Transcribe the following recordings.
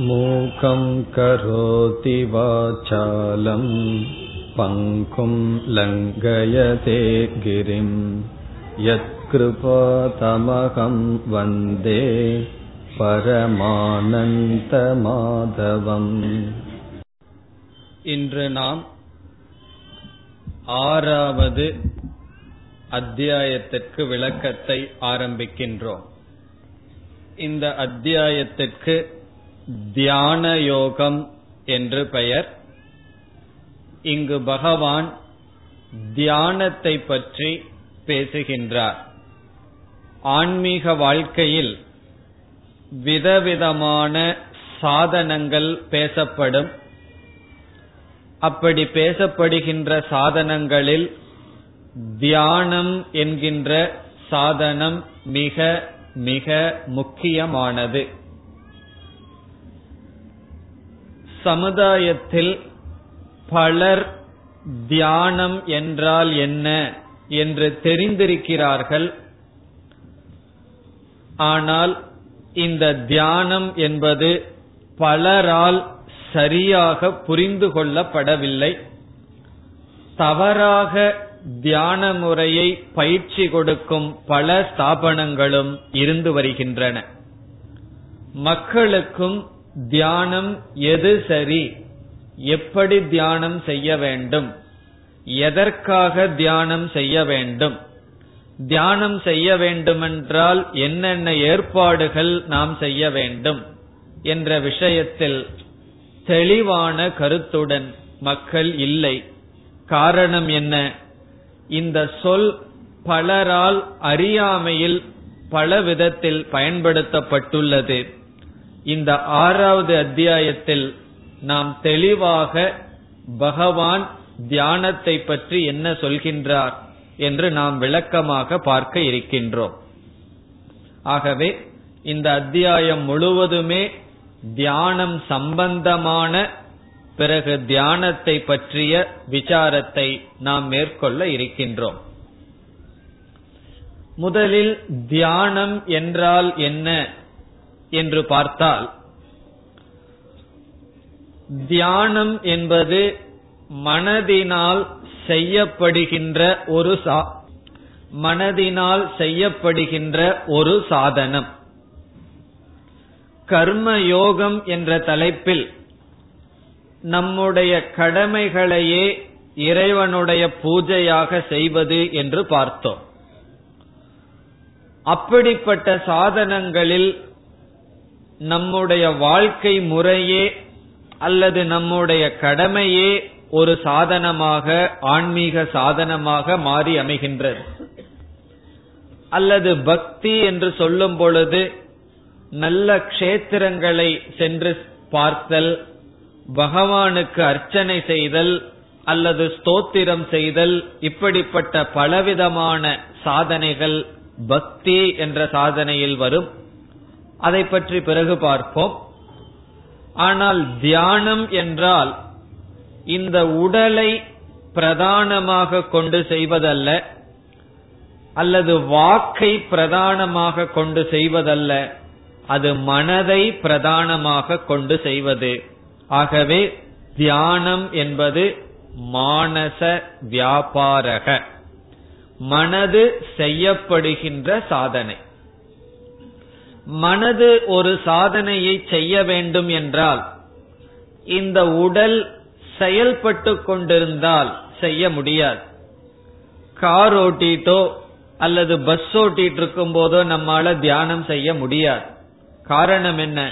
मूकं करोति वाचालं पङ्कुं लङ्घयते गिरिं यत्कृपातमहं वन्दे பரமானந்தமாதவம் இன்று நாம் ஆறாவது அத்தியாயத்திற்கு விளக்கத்தை ஆரம்பிக்கின்றோம் இந்த அத்தியாயத்திற்கு தியான யோகம் என்று பெயர். இங்கு பகவான் தியானத்தை பற்றி பேசுகின்றார். ஆன்மீக வாழ்க்கையில் விதவிதமான சாதனங்கள் பேசப்படும். அப்படி பேசப்படுகின்ற சாதனங்களில் தியானம் என்கின்ற சாதனம் மிக மிக முக்கியமானது. சமுதாயத்தில் பலர் தியானம் என்றால் என்ன என்று தெரிந்திருக்கிறார்கள். ஆனால் இந்த தியானம் என்பது பலரால் சரியாக புரிந்து கொள்ளப்படவில்லை. தவறாக தியான முறையை பயிற்சி கொடுக்கும் பல ஸ்தாபனங்களும் இருந்து வருகின்றன. மக்களுக்கும் தியானம் எது சரி? எப்படி தியானம் செய்ய வேண்டும்? எதற்காக தியானம் செய்ய வேண்டும்? தியானம் செய்ய வேண்டுமென்றால் என்னென்ன ஏற்பாடுகள் நாம் செய்ய வேண்டும்? என்ற விஷயத்தில் தெளிவான கருத்துடன் மக்கள் இல்லை. காரணம் என்ன? இந்த சொல் பலரால் அறியாமையில் பல விதத்தில் பயன்படுத்தப்பட்டுள்ளது. இந்த ஆறாவது அத்தியாயத்தில் நாம் தெளிவாக பகவான் தியானத்தை பற்றி என்ன சொல்கின்றார் என்று நாம் விளக்கமாக பார்க்க இருக்கின்றோம். ஆகவே இந்த அத்தியாயம் முழுவதுமே தியானம் சம்பந்தமான பிறகு தியானத்தை பற்றிய விசாரத்தை நாம் மேற்கொள்ள இருக்கின்றோம். முதலில் தியானம் என்றால் என்ன? என்று பார்த்தால் தியானம் என்பது மனதினால் செய்யப்படுகின்ற ஒரு சா மனதினால் செய்யப்படுகின்ற ஒரு சாதனம். கர்ம யோகம் என்ற தலைப்பில் நம்முடைய கடமைகளையே இறைவனுடைய பூஜையாக செய்வது என்று பார்த்தோம். அப்படிப்பட்ட சாதனங்களில் நம்முடைய வாழ்க்கை முறையே அல்லது நம்முடைய கடமையே ஒரு சாதனமாக ஆன்மீக சாதனமாக மாறி அமைகின்றது. அல்லது பக்தி என்று சொல்லும் பொழுது நல்ல க்ஷேத்திரங்களை சென்று பார்த்தல் பகவானுக்கு அர்ச்சனை செய்தல் அல்லது ஸ்தோத்திரம் செய்தல் இப்படிப்பட்ட பலவிதமான சாதனைகள் பக்தி என்ற சாதனையில் வரும். அதை பற்றி பிறகு பார்ப்போம். ஆனால் தியானம் என்றால் இந்த உடலை பிரதானமாக கொண்டு செய்வதல்ல அல்லது வாக்கை பிரதானமாக கொண்டு செய்வதல்ல அது மனதை பிரதானமாக கொண்டு செய்வது. ஆகவே தியானம் என்பது மானச வியாபாரக. மனது செய்யப்படுகின்ற சாதனை. மனது ஒரு சாதனையை செய்ய வேண்டும் என்றால் இந்த உடல் செயல்பட்டு கொண்டிருந்தால் செய்ய முடியாது. கார் ஓட்டிட்டோ அல்லது பஸ் ஓட்டிட்டு இருக்கும் போதோ நம்மால தியானம் செய்ய முடியாது. காரணம் என்ன?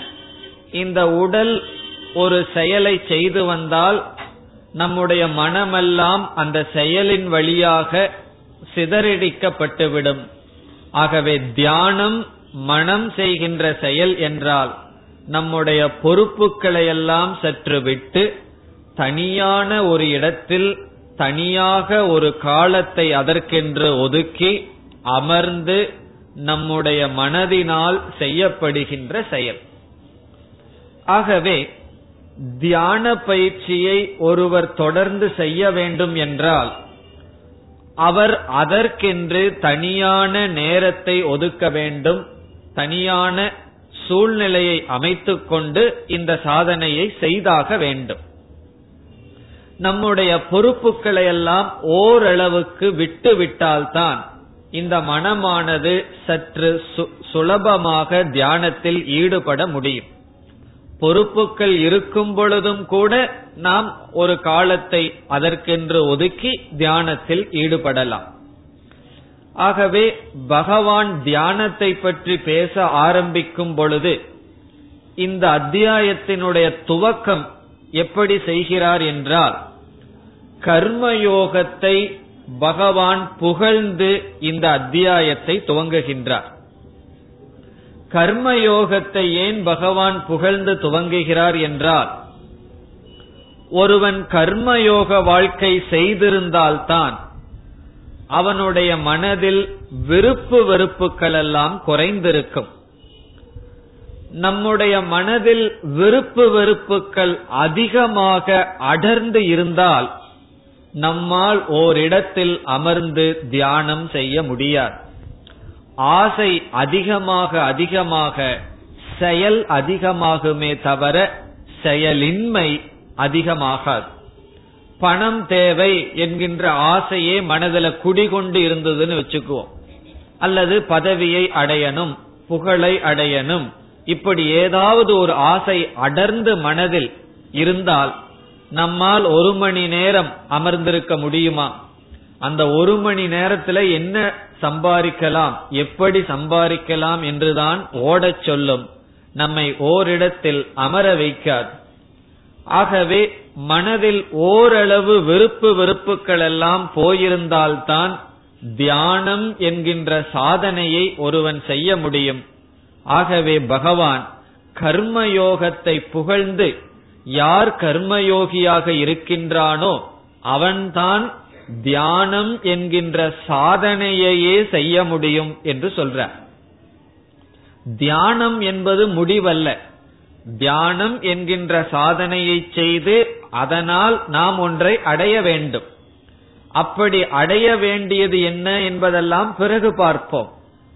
இந்த உடல் ஒரு செயலை செய்து வந்தால் நம்முடைய மனமெல்லாம் அந்த செயலின் வழியாக சிதறடிக்கப்பட்டுவிடும். ஆகவே தியானம் மனம் செய்கின்ற செயல் என்றால் நம்முடைய பொறுப்புகளை எல்லாம் சற்று விட்டு தனியான ஒரு இடத்தில் தனியாக ஒரு காலத்தை அதற்கென்று ஒதுக்கி அமர்ந்து நம்முடைய மனதினால் செய்யப்படுகின்ற செயல். ஆகவே தியான பயிற்சியை ஒருவர் தொடர்ந்து செய்ய வேண்டும் என்றால் அவர் அதற்கென்று தனியான நேரத்தை ஒதுக்க வேண்டும். தனியான சூழ்நிலையை அமைத்துக்கொண்டு இந்த சாதனையை செய்தாக வேண்டும். நம்முடைய பொறுப்புகளை எல்லாம் ஓரளவுக்கு விட்டு விட்டால்தான் இந்த மனமானது சற்று சுலபமாக தியானத்தில் ஈடுபட முடியும். பொறுப்புகள் இருக்கும் பொழுதும் கூட நாம் ஒரு காலத்தை அதற்கென்று ஒதுக்கி தியானத்தில் ஈடுபடலாம். ஆகவே பகவான் தியானத்தை பற்றி பேச ஆரம்பிக்கும் பொழுது இந்த அத்தியாயத்தினுடைய துவக்கம் எப்படி செய்கிறார் என்றால் கர்மயோகத்தை பகவான் புகழ்ந்து இந்த அத்தியாயத்தை துவங்குகின்றார். கர்மயோகத்தை ஏன் பகவான் புகழ்ந்து துவங்குகிறார் என்றால் ஒருவன் கர்மயோக வாழ்க்கை செய்திருந்தால்தான் அவனுடைய மனதில் விருப்பு வெறுப்புகள் எல்லாம் குறைந்திருக்கும். நம்முடைய மனதில் விருப்பு வெறுப்புகள் அதிகமாக அடர்ந்து இருந்தால் நம்மால் ஓரிடத்தில் அமர்ந்து தியானம் செய்ய முடியாது. ஆசை அதிகமாக அதிகமாக செயல் அதிகமாகுமே தவிர செயலின்மை அதிகமாகாது. பணம் தேவை என்கின்ற ஆசையே மனதில் குடிகொண்டு இருந்ததுன்னு வச்சுக்குவோம். அல்லது பதவியை அடையணும் புகழை அடையணும் இப்படி ஏதாவது ஒரு ஆசை அடர்ந்து மனதில் இருந்தால் நம்மால் ஒரு மணி நேரம் அமர்ந்திருக்க முடியுமா? அந்த ஒரு மணி நேரத்துல என்ன சம்பாதிக்கலாம் எப்படி சம்பாதிக்கலாம் என்றுதான் ஓடச் சொல்லும். நம்மை ஓரிடத்தில் அமர வைக்காது. ஆகவே மனதில் ஓரளவு வெறுப்பு வெறுப்புகள் எல்லாம் போயிருந்தால்தான் தியானம் என்கின்ற சாதனையை ஒருவன் செய்ய முடியும். ஆகவே பகவான் கர்மயோகத்தை புகழ்ந்து யார் கர்மயோகியாக இருக்கின்றானோ அவன்தான் தியானம் என்கின்ற சாதனையையே செய்ய முடியும் என்று சொல்றார். தியானம் என்பது முடிவல்ல. தியானம் என்கின்ற சாதனையை செய்து அதனால் நாம் ஒன்றை அடைய வேண்டும். அப்படி அடைய வேண்டியது என்ன என்பதெல்லாம் பிறகு பார்ப்போம்.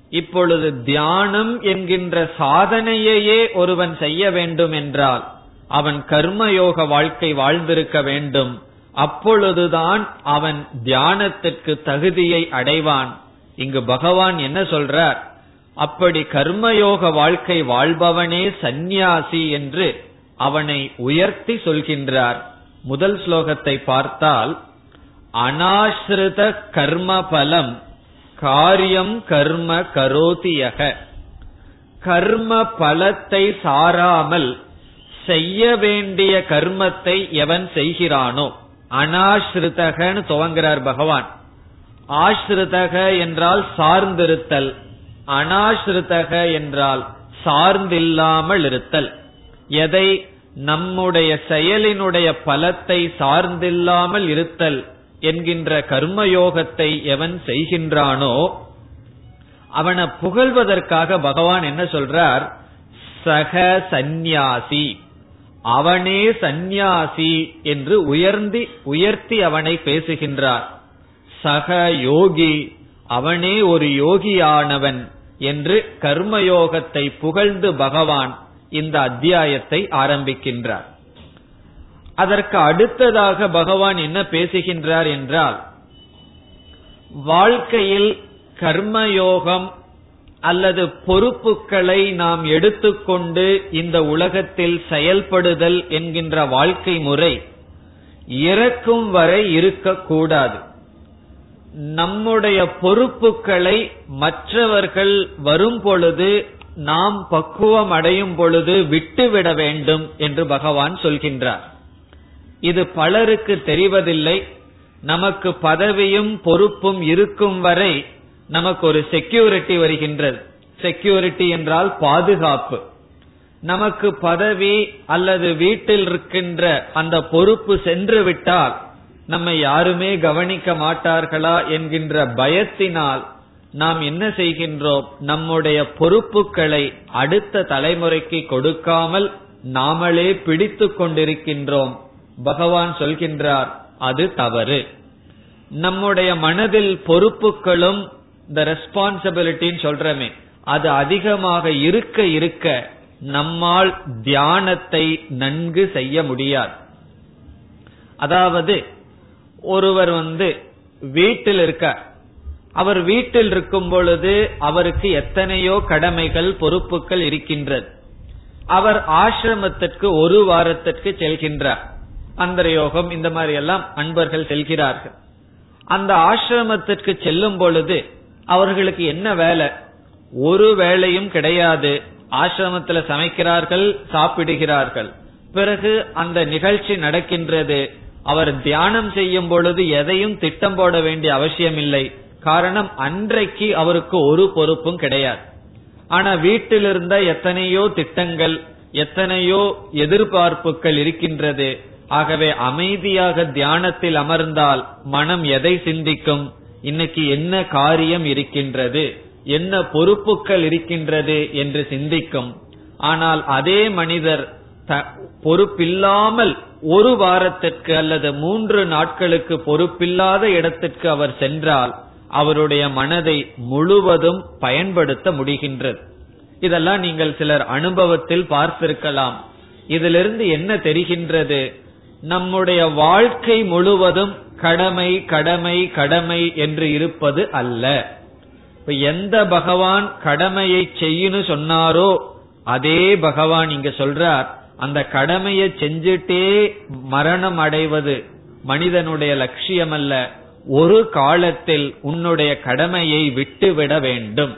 இப்பொழுது தியானம் என்கின்ற சாதனையையே ஒருவன் செய்ய வேண்டும் என்றால் அவன் கர்மயோக வாழ்க்கை வாழ்ந்திருக்க வேண்டும். அப்பொழுதுதான் அவன் தியானத்திற்கு தகுதியை அடைவான். இங்கு பகவான் என்ன சொல்றார்? அப்படி கர்மயோக வாழ்க்கை வாழ்பவனே சந்நியாசி என்று அவனை உயர்த்தி சொல்கின்றார். முதல் ஸ்லோகத்தை பார்த்தால் அனாஸ்ருத கர்ம பலம் காரியம் கர்ம கரோதியக கர்ம பலத்தை சாராமல் செய்ய வேண்டிய கர்மத்தை எவன் செய்கிறானோ அனாஸ்ருதகன்னு துவங்கிறார் பகவான். ஆஸ்ருதக என்றால் சார்ந்திருத்தல். அனாஸ்ருதக என்றால் சார்ந்தில்லாமல் இருத்தல். எதை? நம்முடைய செயலினுடைய பலத்தை சார்ந்தில்லாமல் இருத்தல் என்கின்ற கர்மயோகத்தை எவன் செய்கின்றானோ அவனை புகழ்வதற்காக பகவான் என்ன சொல்றார்? சக சந்நியாசி. அவனே சந்நியாசி என்று உயர்ந்தி உயர்த்தி அவனை பேசுகின்றார். சக யோகி அவனே ஒரு யோகியானவன். என்று கர்மயோகத்தை புகழ்ந்து பகவான் இந்த அத்தியாயத்தை ஆரம்பிக்கின்றார். அதற்கு அடுத்ததாக பகவான் என்ன பேசுகின்றார் என்றால் வாழ்க்கையில் கர்மயோகம் அல்லது பொறுப்புகளை நாம் எடுத்துக்கொண்டு இந்த உலகத்தில் செயல்படுதல் என்கின்ற வாழ்க்கை முறை இறக்கும் வரை இருக்கக்கூடாது. நம்முடைய பொறுப்புகளை மற்றவர்கள் வரும் பொழுது நாம் பக்குவம் அடையும் பொழுது விட்டுவிட வேண்டும் என்று பகவான் சொல்கின்றார். இது பலருக்கு தெரிவதில்லை. நமக்கு பதவியும் பொறுப்பும் இருக்கும் வரை நமக்கு ஒரு செக்யூரிட்டி வருகின்றது. செக்யூரிட்டி என்றால் பாதுகாப்பு. நமக்கு பதவி அல்லது வீட்டில் இருக்கின்ற அந்த பொறுப்பு சென்று விட்டால் நம்மை யாருமே கவனிக்க மாட்டார்களா என்கின்ற பயத்தினால் நாம் என்ன செய்கின்றோம்? நம்முடைய பொறுப்புகளை அடுத்த தலைமுறைக்கு கொடுக்காமல் நாமளே பிடித்து கொண்டிருக்கின்றோம். பகவான் சொல்கின்றார் அது தவறு. நம்முடைய மனதில் பொறுப்புகளும் இந்த ரெஸ்பான்சிபிலிட்டின்னு சொல்றமே அது அதிகமாக இருக்க இருக்க நம்மால் தியானத்தை நன்கு செய்ய முடியாது. அதாவது ஒருவர் வந்து வீட்டில் இருக்க அவர் வீட்டில் இருக்கும் பொழுது அவருக்கு எத்தனையோ கடமைகள் பொறுப்புகள் இருக்கின்றது. அவர் ஆசிரமத்திற்கு ஒரு வாரத்திற்கு செல்கின்றார். அந்த யோகம் இந்த மாதிரி எல்லாம் அன்பர்கள் செல்கிறார்கள். அந்த ஆசிரமத்திற்கு செல்லும் பொழுது அவர்களுக்கு என்ன வேலை? ஒரு வேலையும் கிடையாது. ஆசிரமத்தில் சமைக்கிறார்கள் சாப்பிடுகிறார்கள். பிறகு அந்த நிகழ்ச்சி நடக்கின்றது. அவர் தியானம் செய்யும் பொழுது எதையும் திட்டம் போட வேண்டிய அவசியம் இல்லை காரணம் அன்றைக்கு அவருக்கு ஒரு பொறுப்பும் கிடையாது. ஆனா வீட்டில் இருந்த எத்தனையோ திட்டங்கள் எத்தனையோ எதிர்பார்ப்புகள் இருக்கின்றது. ஆகவே அமைதியாக தியானத்தில் அமர்ந்தால் மனம் எதை சிந்திக்கும்? இன்னைக்கு என்ன காரியம் இருக்கின்றது? என்ன பொறுப்புகள் இருக்கின்றது என்று சிந்திக்கும். ஆனால் அதே மனிதர் பொறுப்பில்லாமல் ஒரு வாரத்திற்கு அல்லது மூன்று நாட்களுக்கு பொறுப்பில்லாத இடத்திற்கு அவர் சென்றால் அவருடைய மனதை முழுவதும் பயன்படுத்த முடிகின்றது. இதெல்லாம் நீங்கள் சிலர் அனுபவத்தில் பார்த்திருக்கலாம். இதிலிருந்து என்ன தெரிகின்றது? நம்முடைய வாழ்க்கை முழுவதும் கடமை கடமை கடமை என்று இருப்பது அல்ல. இப்ப எந்த பகவான் கடமையை செய்யணும் சொன்னாரோ அதே பகவான் இங்க சொல்றார். அந்த கடமையை செஞ்சுட்டே மரணம் அடைவது மனிதனுடைய லட்சியம் அல்ல ஒரு காலத்தில் உன்னுடைய கடமையை விட்டுவிட வேண்டும்.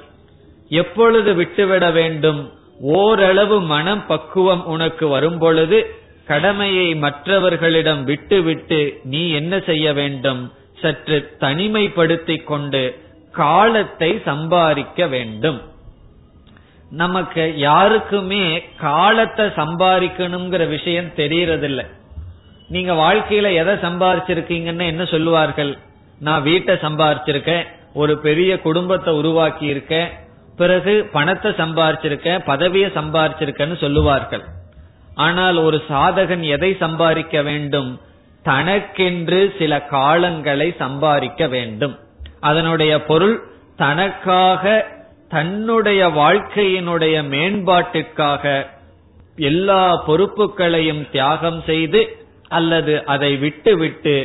எப்பொழுது விட்டுவிட வேண்டும்? ஓரளவு மனம் பக்குவம் உனக்கு வரும் பொழுது கடமையை மற்றவர்களிடம் விட்டுவிட்டு நீ என்ன செய்ய வேண்டும்? சற்று தனிமைப்படுத்திக் கொண்டு காலத்தை சம்பாதிக்க வேண்டும். நமக்கு யாருக்குமே காலத்தை சம்பாதிக்கணுங்கிற விஷயம் தெரியறதில்ல. நீங்க வாழ்க்கையில எதை சம்பாதிச்சிருக்கீங்கன்னு என்ன சொல்லுவார்கள்? நான் வீட்டை சம்பாதிச்சிருக்கேன் ஒரு பெரிய குடும்பத்தை உருவாக்கி இருக்கேன் பிறகு பணத்தை சம்பாதிச்சிருக்கேன் பதவியை சம்பாதிச்சிருக்கேன்னு சொல்லுவார்கள். ஆனால் ஒரு சாதகன் எதை சம்பாதிக்க வேண்டும்? தனக்கென்று சில காலங்களை சம்பாதிக்க வேண்டும். அதனுடைய பொருள் தனக்காக தன்னுடைய வாழ்க்கையினுடைய மேம்பாட்டுக்காக எல்லா பொறுப்புகளையும் தியாகம் செய்து அல்லது அதை விட்டுவிட்டு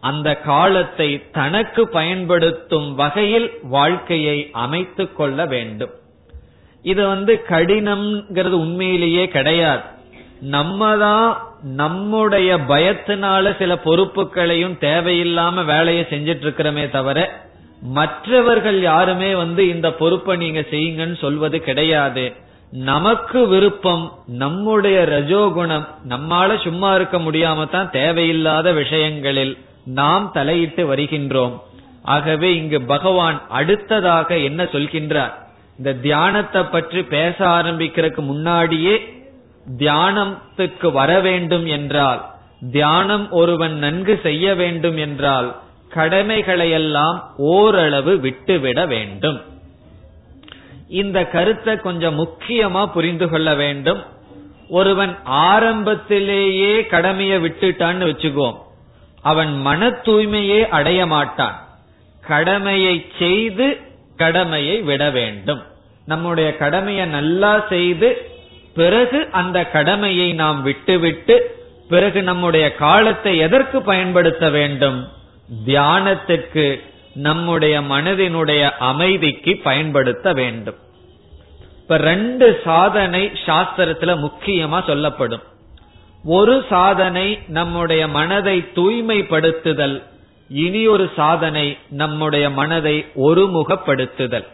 அந்த காலத்தை தனக்கு பயன்படுத்தும் வகையில் வாழ்க்கையை அமைத்து கொள்ள வேண்டும். இது வந்து கடினம்ங்கிறது உண்மையிலேயே கிடையாது. நம்ம தான் நம்முடைய பயத்தினால சில பொறுப்புகளையும் தேவையில்லாம வேலையை செஞ்சிட்டு இருக்கிறோமே தவிர மற்றவர்கள் யாருமே வந்து இந்த பொறுப்பை நீங்க செய்யுங்கன்னு சொல்வது கிடையாது. நமக்கு விருப்பம் நம்முடைய ரஜோகுணம் நம்மால சும்மா இருக்க முடியாம தான் தேவையில்லாத விஷயங்களில் நாம் தலையிட்டு வருகின்றோம். ஆகவே இங்கு பகவான் அடுத்ததாக என்ன சொல்கின்றார்? இந்த தியானத்தை பற்றி பேச ஆரம்பிக்கிறதுக்கு முன்னாடியே தியானத்துக்கு வர வேண்டும் என்றால் தியானம் ஒருவன் நன்கு செய்ய வேண்டும் என்றால் கடமைகளையெல்லாம் ஓரளவு விட்டுவிட வேண்டும். இந்த கருத்தை கொஞ்சம் முக்கியமா புரிந்து கொள்ள வேண்டும். ஒருவன் ஆரம்பத்திலேயே கடமையை விட்டுட்டான்னு வச்சுக்கோம் அவன் மன தூய்மையே அடைய மாட்டான். கடமையை செய்து கடமையை விட வேண்டும். நம்முடைய கடமையை நல்லா செய்து பிறகு அந்த கடமையை நாம் விட்டுவிட்டு பிறகு நம்முடைய காலத்தை எதற்கு பயன்படுத்த வேண்டும்? தியானத்திற்கு நம்முடைய மனதினுடைய அமைதிக்கு பயன்படுத்த வேண்டும். இப்ப ரெண்டு சாதனை சாஸ்திரத்துல முக்கியமா சொல்லப்படும். ஒரு சாதனை நம்முடைய மனதை தூய்மைப்படுத்துதல் இனி ஒரு சாதனை நம்முடைய மனதை ஒருமுகப்படுத்துதல்.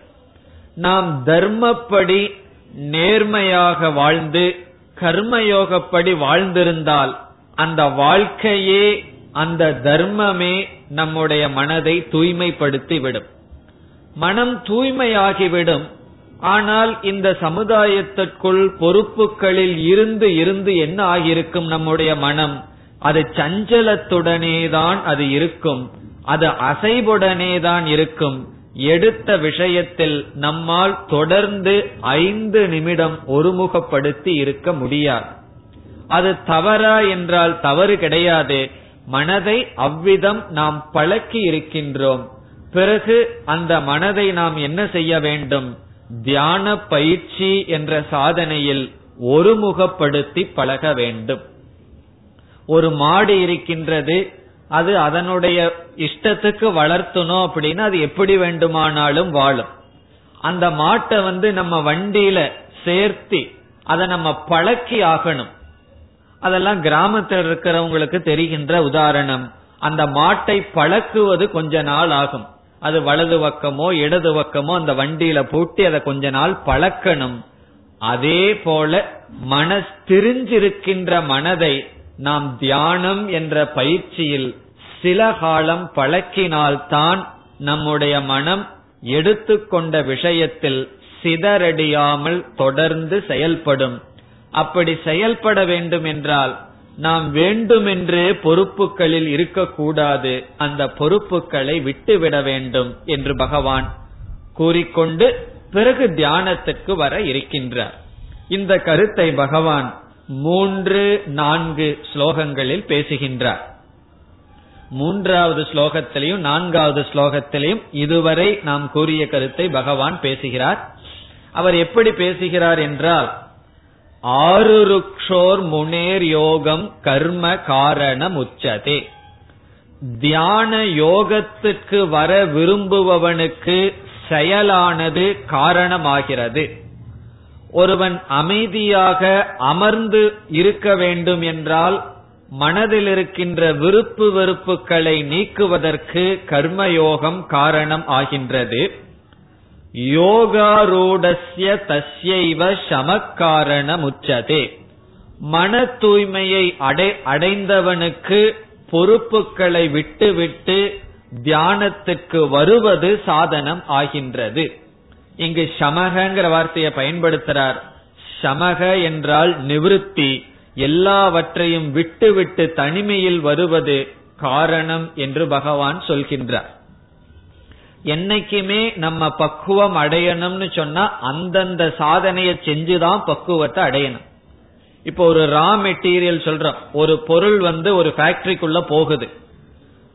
நாம் தர்மப்படி நேர்மையாக வாழ்ந்து கர்மயோகப்படி வாழ்ந்திருந்தால் அந்த வாழ்க்கையே அந்த தர்மமே நம்முடைய மனதை தூய்மைப்படுத்தி விடும் மனம் தூய்மையாகிவிடும். ஆனால் இந்த சமுதாயத்திற்குள் பொறுப்புகளில் இருந்து இருந்து என்ன ஆகியிருக்கும் நம்முடைய மனம்? அது சஞ்சலத்துடனேதான் அது இருக்கும். அது அசைவுடனேதான் இருக்கும். எடுத்த விஷயத்தில் நம்மால் தொடர்ந்து ஐந்து நிமிடம் ஒருமுகப்படுத்தி இருக்க முடியாது. அது தவறா என்றால் தவறு கிடையாது. மனதை அவ்விதம் நாம் பழக்கி இருக்கின்றோம். பிறகு அந்த மனதை நாம் என்ன செய்ய வேண்டும்? தியான பயிற்சி என்ற சாதனையில் ஒருமுகப்படுத்தி பழக வேண்டும். ஒரு மாடு இருக்கின்றது அது அதனுடைய இஷ்டத்துக்கு வளர்த்தணும் அப்படின்னா அது எப்படி வேண்டுமானாலும் வாழும். அந்த மாட்டை வந்து நம்ம வண்டியில சேர்த்தி அதை நம்ம பழக்கி ஆகணும். அதெல்லாம் கிராமத்தில் இருக்கிறவங்களுக்கு தெரிகின்ற உதாரணம். அந்த மாட்டை பழக்குவது கொஞ்ச நாள் ஆகும். அது வலது பக்கமோ இடது பக்கமோ அந்த வண்டியில பூட்டி அதை கொஞ்ச நாள் பழக்கணும். அதே போல மனஸ் தெரிஞ்சிருக்கின்ற மனதை நாம் தியானம் என்ற பயிற்சியில் சில காலம் பழக்கினால்தான் நம்முடைய மனம் எடுத்துக்கொண்ட விஷயத்தில் சிதறடியாமல் தொடர்ந்து செயல்படும். அப்படி செயல்பட வேண்டும் என்றால் நாம் வேண்டுமென்றே பொறுப்புகளில் இருக்கக்கூடாது. அந்த பொறுப்புகளை விட்டுவிட வேண்டும் என்று பகவான் கூறிக்கொண்டு பிறகு தியானத்திற்கு வர இருக்கின்றார். இந்த கருத்தை பகவான் மூன்று நான்கு ஸ்லோகங்களில் பேசுகின்றார். மூன்றாவது ஸ்லோகத்திலையும் நான்காவது ஸ்லோகத்திலையும் இதுவரை நாம் கூறிய கருத்தை பகவான் பேசுகிறார். அவர் எப்படி பேசுகிறார் என்றால் ஆருருக்ஷோர் முனேர் யோகம் கர்ம காரணம் உச்சதே தியான யோகத்துக்கு வர விரும்புபவனுக்கு செயலானது காரணமாகிறது. ஒருவன் அமைதியாக அமர்ந்து இருக்க வேண்டும் என்றால் மனதில் இருக்கின்ற விருப்பு வெறுப்புகளை நீக்குவதற்கு கர்மயோகம் காரணம் ஆகின்றது. யோகாரூடஸ்ய தஸ்யைவ சமக்காரணமுச்சதே. மன தூய்மையை அடை அடைந்தவனுக்கு பொறுப்புகளை விட்டுவிட்டு தியானத்துக்கு வருவது சாதனம் ஆகின்றது. இங்கு சமகங்கிற வார்த்தையை பயன்படுத்துறார். சமக என்றால் நிவிருத்தி. எல்லாவற்றையும் விட்டுவிட்டு தனிமையில் வருவது காரணம் என்று பகவான் சொல்கின்றார். என்னைக்குமே நம்ம பக்குவம் அடையணும்னு சொன்னா அந்தந்த சாதனையை செஞ்சுதான் பக்குவத்தை அடையணும். இப்போ ஒரு ரா மெட்டீரியல் சொல்றோம். ஒரு பொருள் வந்து ஒரு ஃபேக்டரிக்குள்ள போகுது.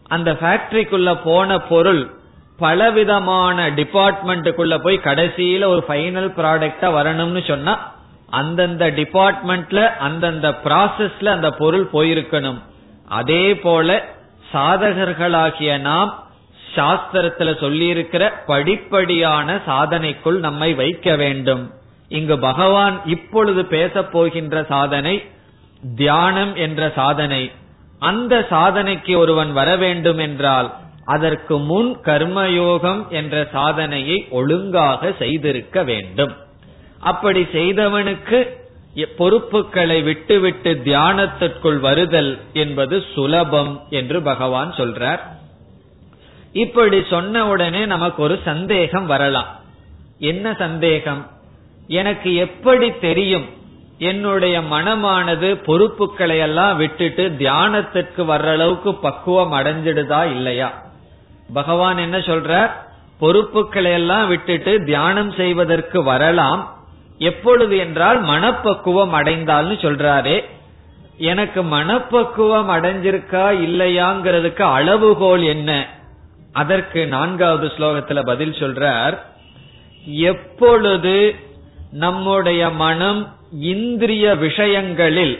அந்த ஃபேக்டரிக்குள்ள போன பொருள் பலவிதமான டிபார்ட்மெண்ட்டுக்குள்ள போய் கடைசியில ஒரு ஃபைனல் ப்ராடக்டா வரணும்னு சொன்னா அந்தந்த டிபார்ட்மெண்ட்ல அந்தந்த ப்ராசஸ்ல அந்த பொருள் போயிருக்கணும். அதே போல சாதகர்களாகிய நாம் சாஸ்திரத்துல சொல்லியிருக்கிற படிப்படியான சாதனைக்குள் நம்மை வைக்க வேண்டும். இங்கு பகவான் இப்பொழுது பேச போகின்ற சாதனை தியானம் என்ற சாதனை. அந்த சாதனைக்கு ஒருவன் வர வேண்டும் என்றால் அதற்கு முன் கர்மயோகம் என்ற சாதனையை ஒழுங்காக செய்திருக்க வேண்டும். அப்படி செய்தவனுக்கு பொறுப்புகளை விட்டுவிட்டு தியானத்திற்குள் வருதல் என்பது சுலபம் என்று பகவான் சொல்றார். இப்படி சொன்ன உடனே நமக்கு ஒரு சந்தேகம் வரலாம். என்ன சந்தேகம்? எனக்கு எப்படி தெரியும்? என்னுடைய மனமானது பொறுப்புகளை எல்லாம் விட்டுட்டு தியானத்திற்கு வர்ற அளவுக்கு பக்குவம் அடைஞ்சிடுதா இல்லையா? பகவான் என்ன சொல்ற பொறுப்புகளை எல்லாம் விட்டுட்டு தியானம் செய்வதற்கு வரலாம். எப்பொழுது என்றால் மனப்பக்குவம் அடைந்தால்னு சொல்றாரே. எனக்கு மனப்பக்குவம் அடைஞ்சிருக்கா இல்லையாங்கிறதுக்கு அளவுகோல் என்ன? அதற்கு நான்காவது ஸ்லோகத்துல பதில் சொல்றார் எப்பொழுது நம்முடைய மனம் இந்திரிய விஷயங்களில்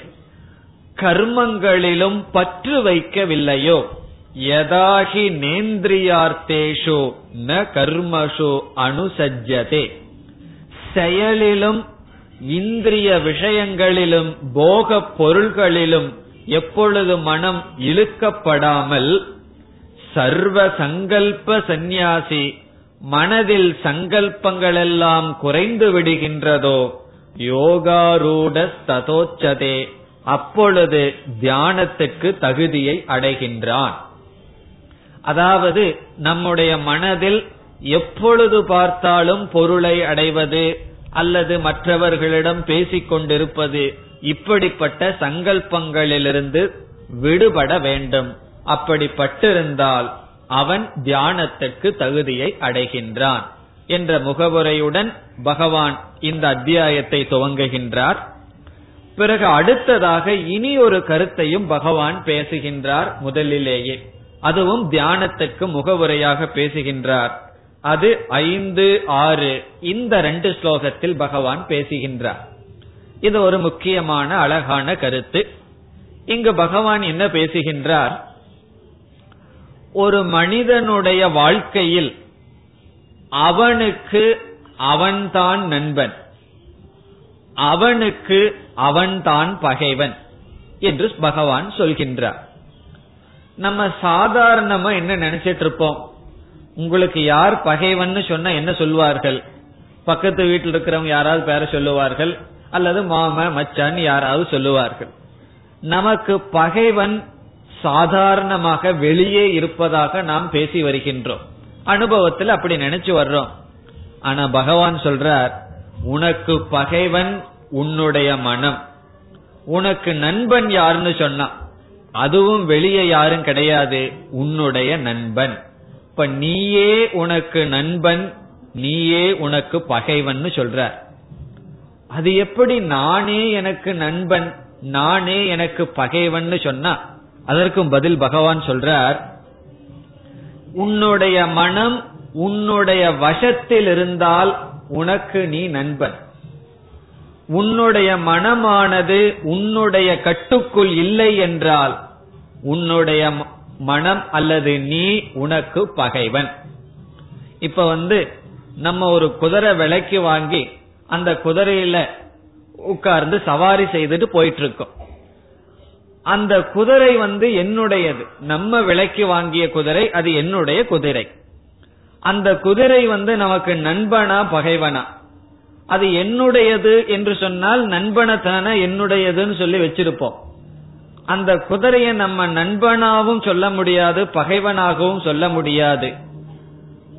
கர்மங்களிலும் பற்று வைக்கவில்லையோ யதாகி நேந்திரியார்த்தேஷு ந கர்மஷு அனுசஜ்ஜதே செயலிலும் இந்திரிய விஷயங்களிலும் போக பொருள்களிலும் எப்பொழுது மனம் இழுக்கப்படாமல் சர்வ சங்கல்ப சந்நியாசி மனதில் சங்கல்பங்களெல்லாம் குறைந்து விடுகின்றதோ யோகாரூட ததோச்சதே அப்பொழுது தியானத்துக்கு தகுதியை அடைகின்றான். அதாவது நம்முடைய மனதில் எப்பொழுது பார்த்தாலும் பொருளை அடைவது அல்லது மற்றவர்களிடம் பேசிக்கொண்டிருப்பது இப்படிப்பட்ட சங்கல்பங்களிலிருந்து விடுபட வேண்டும். அப்படிப்பட்டிருந்தால் அவன் தியானத்துக்கு தகுதியை அடைகின்றான் என்ற முகவுரையுடன் பகவான் இந்த அத்தியாயத்தை துவங்குகின்றார். பிறகு அடுத்ததாக இனி ஒரு கருத்தையும் பகவான் பேசுகின்றார் முதலிலேயே. அதுவும் தியானத்துக்கு முகவுரையாக பேசுகின்றார். அது ஐந்து ஆறு இந்த ரெண்டு ஸ்லோகத்தில் பகவான் பேசுகின்றார். இது ஒரு முக்கியமான அழகான கருத்து. இங்கு பகவான் என்ன பேசுகின்றார்? ஒரு மனிதனுடைய வாழ்க்கையில் அவனுக்கு அவன்தான் நண்பன். அவனுக்கு அவன்தான் பகைவன் என்று பகவான் சொல்கின்றார். நம்ம சாதாரணமா என்ன நினைச்சிட்டு இருப்போம்? உங்களுக்கு யார் பகைவன் சொன்னா என்ன சொல்வார்கள்? பக்கத்து வீட்டில் இருக்கிறவங்க யாராவது பேர சொல்லுவார்கள்? அல்லது மாம மச்சான் யாராவது சொல்லுவார்கள்? நமக்கு பகைவன் சாதாரணமாக வெளியே இருப்பதாக நாம் பேசி வருகின்றோம். அனுபவத்தில் அப்படி நினைச்சு வர்றோம். ஆனா பகவான் சொல்றார் உனக்கு பகைவன் உன்னுடைய மனம். உனக்கு நண்பன் யாருன்னு சொன்னா அதுவும் வெளியே யாரும் கிடையாது உன்னுடைய நண்பன். இப்ப நீயே உனக்கு நண்பன் நீயே உனக்கு பகைவன் சொல்ற அது எப்படி நானே எனக்கு நண்பன் நானே எனக்கு பகைவன் சொன்னா அதற்கும் பதில் பகவான் சொல்றார் உன்னுடைய மனம் உன்னுடைய வசத்தில் இருந்தால் உனக்கு நீ நண்பன். உன்னுடைய மனமானது உன்னுடைய கட்டுக்குள் இல்லை என்றால் உன்னுடைய மனம் அல்லது நீ உனக்கு பகைவன். இப்ப வந்து நம்ம ஒரு குதிரை விலைக்கு வாங்கி அந்த குதிரையில உட்கார்ந்து சவாரி செய்துட்டு போயிட்டு இருக்கோம். அந்த குதிரை வந்து என்னுடையது. நம்ம விலைக்கு வாங்கிய குதிரை அது என்னுடைய குதிரை. அந்த குதிரை வந்து நமக்கு நண்பனா பகைவனா? அது என்னுடையது என்று சொன்னால் நண்பனத்தான என்னுடையதுன்னு சொல்லி வச்சிருப்போம். அந்த குதிரையை நம்ம நண்பனாகவும் சொல்ல முடியாது பகைவனாகவும் சொல்ல முடியாது.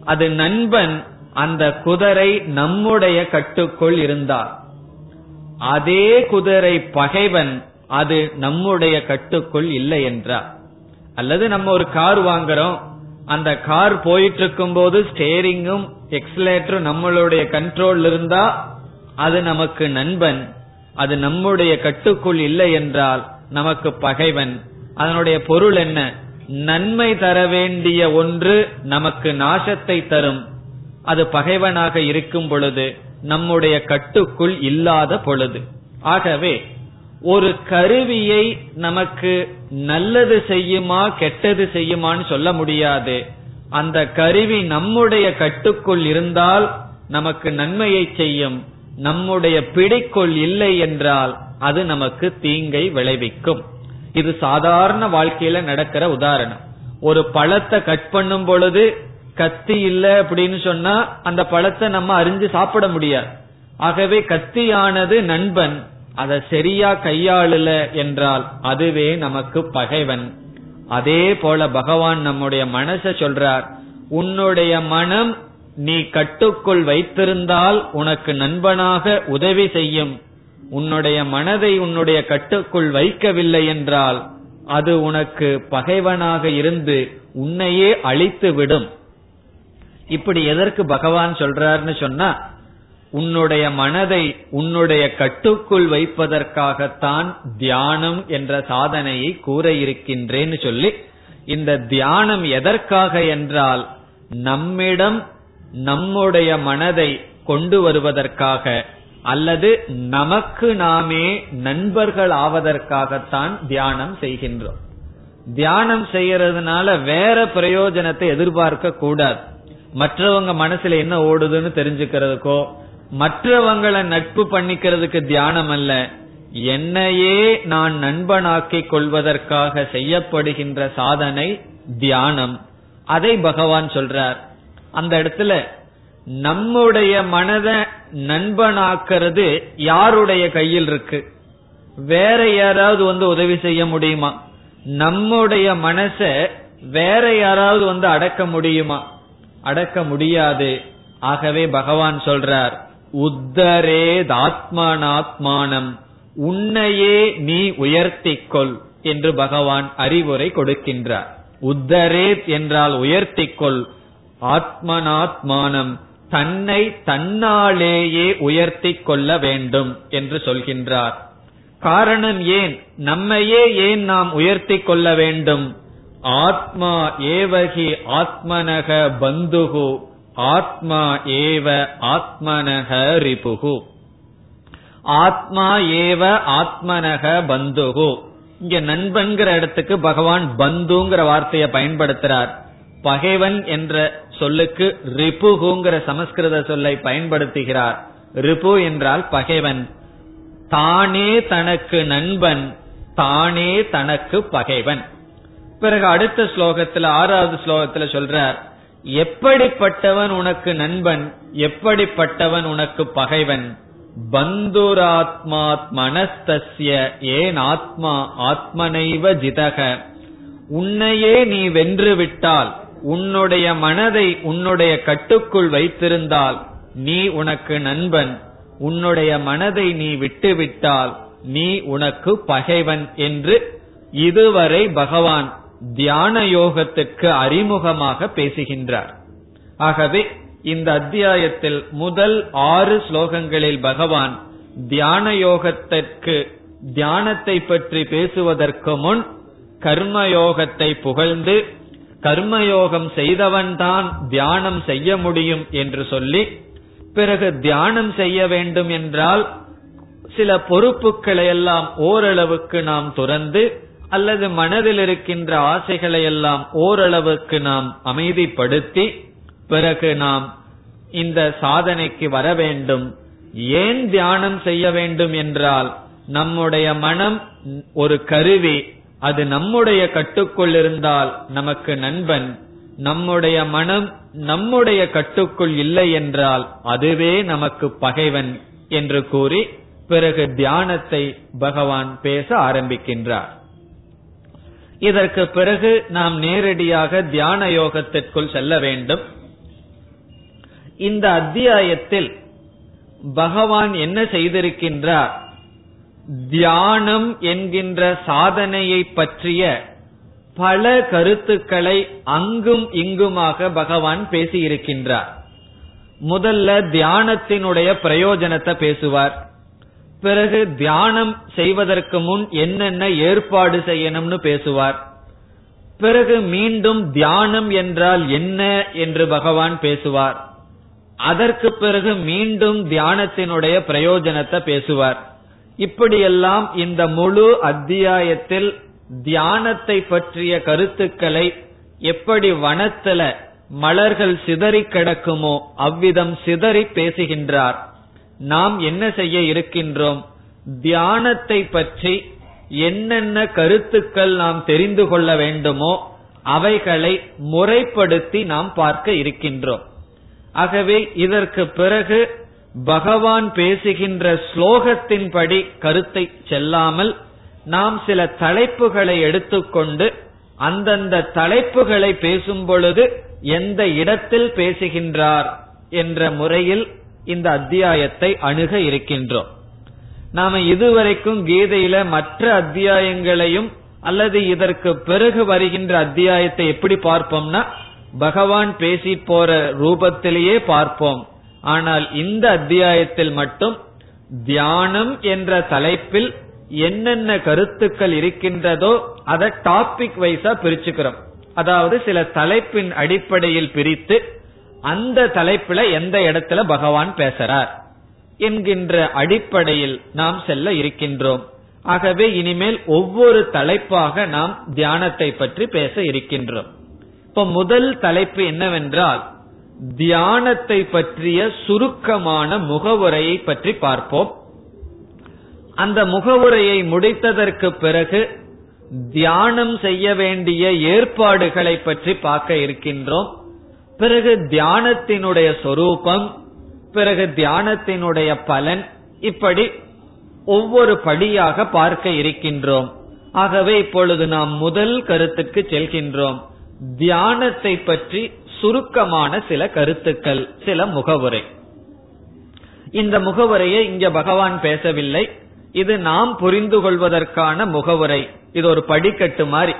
அது நண்பன் அந்த குதிரை நம்முடைய கட்டுக்குள் இருந்தார். அதே குதிரை பகைவன் அது நம்முடைய கட்டுக்குள் இல்லை என்றார் அல்லது நம்ம ஒரு கார் வாங்குறோம் அந்த கார் போயிட்டு இருக்கும் போது ஸ்டேரிங்கும் எக்ஸலேட்டரும் நம்மளுடைய கண்ட்ரோல் இருந்தா அது நமக்கு நண்பன். அது நம்முடைய கட்டுக்குள் இல்லை என்றால் நமக்கு பகைவன். அதனுடைய பொருள் என்ன? நன்மை தர வேண்டிய ஒன்று நமக்கு நாசத்தை தரும். அது பகைவனாக இருக்கும் பொழுது நம்முடைய கட்டுக்குள் இல்லாத பொழுது. ஆகவே ஒரு கருவியை நமக்கு நல்லது செய்யுமா கெட்டது செய்யுமான்னு சொல்ல முடியாது. அந்த கருவி நம்முடைய கட்டுக்குள் இருந்தால் நமக்கு நன்மையை செய்யும். நம்முடைய பிடிக்குள் இல்லை என்றால் அது நமக்கு தீங்கை விளைவிக்கும். இது சாதாரண வாழ்க்கையில நடக்கிற உதாரணம். ஒரு பழத்தை கட் பண்ணும் பொழுது கத்தி இல்ல அப்படின்னு சொன்னா அந்த பழத்தை நம்ம அறிஞ்சு சாப்பிட முடியாது. ஆகவே கத்தியானது நண்பன். அதை சரியா கையாளல என்றால் அதுவே நமக்கு பகைவன். அதே போல பகவான் நம்முடைய மனச சொல்றார் உன்னுடைய மனம் நீ கட்டுக்குள் வைத்திருந்தால் உனக்கு நண்பனாக உதவி செய்யும். உன்னுடைய மனதை உன்னுடைய கட்டுக்குள் வைக்கவில்லை என்றால் அது உனக்கு பகைவனாக இருந்து உன்னையே அழித்து விடும் இப்படி எதற்கு பகவான் சொல்றாருன்னு சொன்னா உன்னுடைய மனதை உன்னுடைய கட்டுக்குள் வைப்பதற்காகத்தான் தியானம் என்ற சாதனையை கூற இருக்கின்றேன்னு சொல்லி இந்த தியானம் எதற்காக என்றால் நம்மிடம் நம்முடைய மனதை கொண்டு வருவதற்காக அல்லது நமக்கு நாமே நண்பர்கள் ஆவதற்காகத்தான் தியானம் செய்கின்றோம். தியானம் செய்யறதுனால வேற பிரயோஜனத்தை எதிர்பார்க்க கூடாது மற்றவங்க மனசுல என்ன ஓடுதுன்னு தெரிஞ்சுக்கிறதுக்கோ மற்றவங்களை நட்பு பண்ணிக்கிறதுக்கு தியானம் அல்ல என்னையே நான் நண்பனாக்கிக் கொள்வதற்காக செய்யப்படுகின்ற சாதனை தியானம். அதை பகவான் சொல்றார். அந்த இடத்துல நம்முடைய மனதை நண்பனாக்கிறது யாருடைய கையில் இருக்கு? வேற யாராவது வந்து உதவி செய்ய முடியுமா? நம்முடைய மனச வேற யாராவது வந்து அடக்க முடியுமா? அடக்க முடியாது. ஆகவே பகவான் சொல்றார் உத்தரேதாத்மானாத்மானம். உன்னையே நீ உயர்த்திக்கொள் என்று பகவான் அறிவுரை கொடுக்கின்றார். உத்தரேத் என்றால் உயர்த்திக்கொள். ஆத்மனாத்மானம் தன்னை தன்னாலேயே உயர்த்தி கொள்ள வேண்டும் என்று சொல்கின்றார். காரணம் ஏன்? நம்மையே ஏன் நாம் உயர்த்தி கொள்ள வேண்டும்? ஆத்மா ஏவகி ஆத்மனக பந்துகு. ஆத்மா ஏவ ஆத்மனக ரிபுகு. ஆத்மா ஏவ ஆத்மனக பந்துகு. இங்க நண்பன்கிற இடத்துக்கு பகவான் பந்துங்கிற வார்த்தையை பயன்படுத்துறார். பகைவன் என்ற சொல்லுக்கு ரிபுகுங்கிற சமஸ்கிருத சொல்லை பயன்படுத்துகிறார். ரிபு என்றால் பகைவன். தானே தனக்கு நண்பன் தானே தனக்கு பகைவன். பிறகு அடுத்த ஸ்லோகத்துல ஆறாவது ஸ்லோகத்துல சொல்றார் எப்படிப்பட்டவன் உனக்கு நண்பன்? எப்படிப்பட்டவன் உனக்கு பகைவன்? பந்துராத்மாத் மனஸ்தஸ்ய ஏன் ஆத்மா? ஆத்மனைவ ஜிதக. உன்னையே நீ வென்று விட்டால் உன்னுடைய மனதை உன்னுடைய கட்டுக்குள் வைத்திருந்தால் நீ உனக்கு நண்பன். உன்னுடைய மனதை நீ விட்டுவிட்டால் நீ உனக்கு பகைவன் என்று இதுவரை பகவான் தியான யோகத்துக்கு அறிமுகமாக பேசுகின்றார். ஆகவே இந்த அத்தியாயத்தில் முதல் ஆறு ஸ்லோகங்களில் பகவான் தியான யோகத்திற்கு தியானத்தை பற்றி பேசுவதற்கு முன் கர்மயோகத்தை புகழ்ந்து கர்மயோகம் செய்தவன்தான் தியானம் செய்ய முடியும் என்று சொல்லி பிறகு தியானம் செய்ய வேண்டும் என்றால் சில பொறுப்புகளை எல்லாம் ஓரளவுக்கு நாம் துறந்து அல்லது மனதில் இருக்கின்ற ஆசைகளை எல்லாம் ஓரளவுக்கு நாம் அமைதிப்படுத்தி பிறகு நாம் இந்த சாதனைக்கு வர வேண்டும். ஏன் தியானம் செய்ய வேண்டும் என்றால் நம்முடைய மனம் ஒரு கருவி. அது நம்முடைய கட்டுக்குள் இருந்தால் நமக்கு நண்பன். நம்முடைய மனம் நம்முடைய கட்டுக்குள் இல்லை என்றால் அதுவே நமக்கு பகைவன் என்று கூறி பிறகு தியானத்தை பகவான் பேச ஆரம்பிக்கின்றார். இதற்கு பிறகு நாம் நேரடியாக தியான யோகத்திற்குள் செல்ல வேண்டும். இந்த அத்தியாயத்தில் பகவான் என்ன செய்திருக்கின்றார்? தியானம் என்கின்ற சாதனையை பற்றிய பல கருத்துக்களை அங்கும் இங்குமாக பகவான் பேசியிருக்கின்றார். முதல்ல தியானத்தினுடைய பிரயோஜனத்தை பேசுவார். பிறகு தியானம் செய்வதற்கு முன் என்னென்ன ஏற்பாடு செய்யணும்னு பேசுவார். பிறகு மீண்டும் தியானம் என்றால் என்ன என்று பகவான் பேசுவார். அதற்கு பிறகு மீண்டும் தியானத்தினுடைய பிரயோஜனத்தை பேசுவார். இப்படியெல்லாம் இந்த முழு அத்தியாயத்தில் தியானத்தை பற்றிய கருத்துக்களை எப்படி வனத்துல மலர்கள் சிதறி கிடக்குமோ அவ்விதம் சிதறி பேசுகின்றார். நாம் என்ன செய்ய இருக்கின்றோம்? தியானத்தை பற்றி என்னென்ன கருத்துக்கள் நாம் தெரிந்து கொள்ள வேண்டுமோ அவைகளை முறைப்படுத்தி நாம் பார்க்க இருக்கின்றோம். ஆகவே இதற்கு பிறகு பகவான் பேசுகின்ற ஸ்லோகத்தின்படி கருத்தை செல்லாமல் நாம் சில தலைப்புகளை எடுத்துக்கொண்டு அந்தந்த தலைப்புகளை பேசும் பொழுது எந்த இடத்தில் பேசுகின்றார் என்ற முறையில் இந்த அத்தியாயத்தை அணுக இருக்கின்றோம். நாம இதுவரைக்கும் கீதையில மற்ற அத்தியாயங்களையும் அல்லது இதற்கு பிறகு வருகின்ற அத்தியாயத்தை எப்படி பார்ப்போம்னா பகவான் பேசி போற ரூபத்திலேயே பார்ப்போம். ஆனால் இந்த அத்தியாயத்தில் மட்டும் தியானம் என்ற தலைப்பில் என்னென்ன கருத்துக்கள் இருக்கின்றதோ அதை டாபிக் வைஸா பிரிச்சுக்கிறோம். அதாவது சில தலைப்பின் அடிப்படையில் பிரித்து அந்த தலைப்புல எந்த இடத்துல பகவான் பேசுறார்? என்கின்ற அடிப்படையில் நாம் செல்ல இருக்கின்றோம். ஆகவே இனிமேல் ஒவ்வொரு தலைப்பாக நாம் தியானத்தை பற்றி பேச இருக்கின்றோம். இப்ப முதல் தலைப்பு என்னவென்றால் தியானத்தை பற்றிய சுருக்கமான முகவுரையை பற்றி பார்ப்போம். அந்த முகவுரையை முடித்ததற்கு பிறகு தியானம் செய்ய வேண்டிய ஏற்பாடுகளை பற்றி பார்க்க இருக்கின்றோம். பிறகு தியானத்தினுடைய சொரூபம் பிறகு தியானத்தினுடைய பலன் இப்படி ஒவ்வொரு படியாக பார்க்க இருக்கின்றோம். ஆகவே இப்பொழுது நாம் முதல் கருத்துக்கு செல்கின்றோம். தியானத்தை பற்றி சுருக்கமான சில கருத்துக்கள் சில முகவுரை. இந்த முகவுரையை இங்க பகவான் பேசவில்லை. இது நாம் புரிந்து கொள்வதற்கான முகவுரை. இது ஒரு படிக்கட்டு மாதிரி.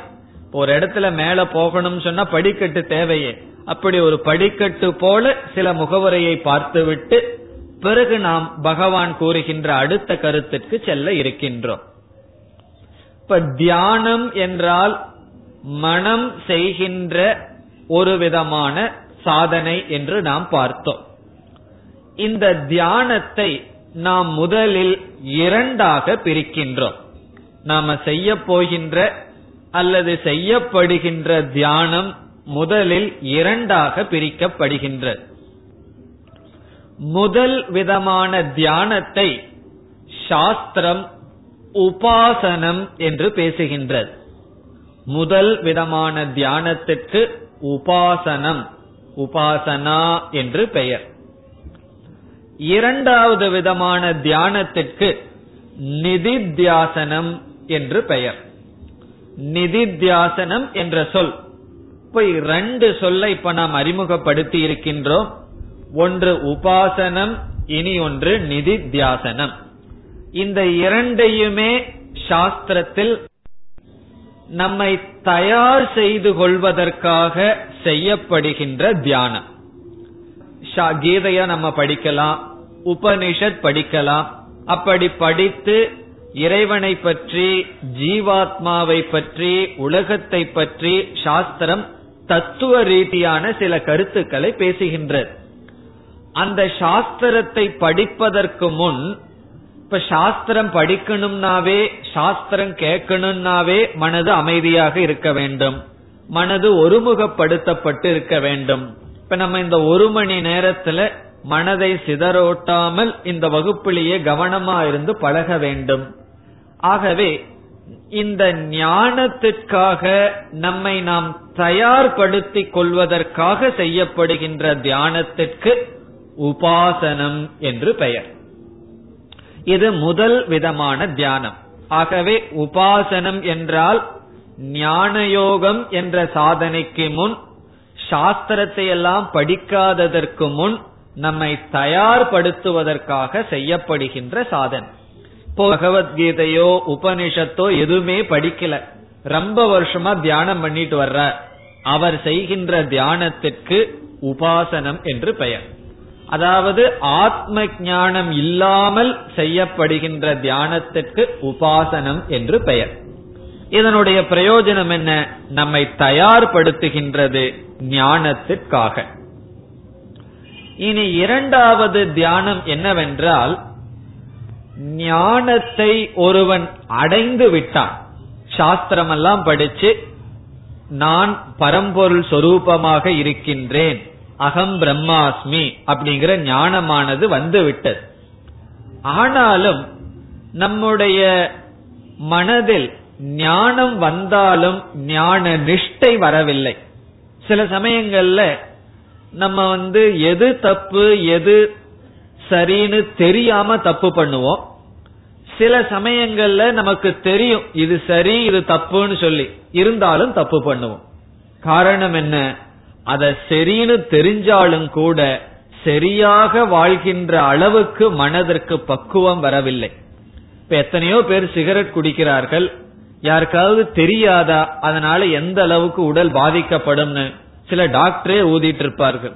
ஒரு இடத்துல மேல போகணும்னு சொன்னா படிக்கட்டு தேவையே. அப்படி ஒரு படிக்கட்டு போல சில முகவரையை பார்த்துவிட்டு பிறகு நாம் பகவான் கூறுகின்ற அடுத்த கருத்துக்கு செல்ல இருக்கின்றோம். இப்ப தியானம் என்றால் மனம் செய்கின்ற ஒரு விதமான சாதனை என்று நாம் பார்த்தோம். இந்த தியானத்தை நாம் முதலில் இரண்டாக பிரிக்கின்றோம். நாம செய்ய போகின்ற அல்லது செய்யப்படுகின்ற தியானம் முதலில் இரண்டாக பிரிக்கப்படுகின்றது முதல் விதமான தியானத்தை சாஸ்திரம் உபாசனம் என்று பேசுகின்றது. முதல் விதமான தியானத்திற்கு உபாசனம் உபாசனா என்று பெயர். இரண்டாவது விதமான தியானத்திற்கு நிதித்தியாசனம் என்று பெயர். நிதித்தியாசனம் என்ற சொல். இப்ப ரெண்டு சொல்லை இப்ப நாம் அறிமுகப்படுத்தி இருக்கின்றோம். ஒன்று உபாசனம் இனி ஒன்று நிதித்தியாசனம். இந்த இரண்டையுமே சாஸ்திரத்தில் நம்மை தயார் செய்து கொள்வதற்காக செய்யப்படுகின்ற தியானம். கீதைய நம்ம படிக்கலாம் உபனிஷத் படிக்கலாம். அப்படி படித்து இறைவனை பற்றி ஜீவாத்மாவை பற்றி உலகத்தை பற்றி சாஸ்திரம் தத்துவ ரீதியான சில கருத்துக்களை பேசுகின்றது. அந்த சாஸ்திரத்தை படிப்பதற்கு முன் இப்ப சாஸ்திரம் படிக்கணும்னாவே சாஸ்திரம் கேட்கணும்னாவே மனது அமைதியாக இருக்க வேண்டும். மனது ஒருமுகப்படுத்தப்பட்டு இருக்க வேண்டும். இப்ப நம்ம இந்த ஒரு மணி நேரத்துல மனதை சிதறோட்டாமல் இந்த வகுப்பிலேயே கவனமா இருந்து பழக வேண்டும். ஆகவே இந்த ஞானத்திற்காக நம்மை நாம் தயார்படுத்திக் கொள்வதற்காக செய்யப்படுகின்ற தியானத்திற்கு உபாசனம் என்று பெயர். இது முதல் விதமான தியானம். ஆகவே உபாசனம் என்றால் ஞானயோகம் என்ற சாதனைக்கு முன் சாஸ்திரத்தை எல்லாம் படிக்காததற்கு முன் நம்மை தயார்படுத்துவதற்காக செய்யப்படுகின்ற சாதனை. பகவத்கீதையோ உபனிஷத்தோ எதுவுமே படிக்கல. ரொம்ப வருஷமா தியானம் பண்ணிட்டு வர்ற. அவர் செய்கின்ற தியானத்திற்கு உபாசனம் என்று பெயர். அதாவது ஆத்ம ஞானம் இல்லாமல் செய்யப்படுகின்ற தியானத்திற்கு உபாசனம் என்று பெயர். இதனுடைய பிரயோஜனம் என்ன? நம்மை தயார்படுத்துகின்றது ஞானத்திற்காக. இனி இரண்டாவது தியானம் என்னவென்றால் ஞானத்தை ஒருவன் அடைந்து விட்டான். சாஸ்திரமெல்லாம் படிச்சு நான் பரம்பொருள் சொரூபமாக இருக்கின்றேன். அகம் பிரம்மாஸ்மி அப்படிங்கிற ஞானமானது வந்து விட்டது. ஆனாலும் நம்முடைய மனதில் ஞானம் வந்தாலும் ஞான நிஷ்டை வரவில்லை. சில சமயங்கள்ல நம்ம வந்து எது தப்பு எது சரின்னு தெரியாம தப்பு பண்ணுவோம். சில சமயங்கள்ல நமக்கு தெரியும் இது சரி இது தப்புன்னு சொல்லி. இருந்தாலும் தப்பு பண்ணுவோம். காரணம் என்ன? அத சரின்னு தெரிஞ்சாலும் கூட சரியாக வாழ்கின்ற அளவுக்கு மனதிற்கு பக்குவம் வரவில்லை. இப்ப எத்தனையோ பேர் சிகரெட் குடிக்கிறார்கள். யாருக்காவது தெரியாதா? அதனால எந்த அளவுக்கு உடல் பாதிக்கப்படும்னு. சில டாக்டரே ஊதிட்டு இருப்பார்கள்.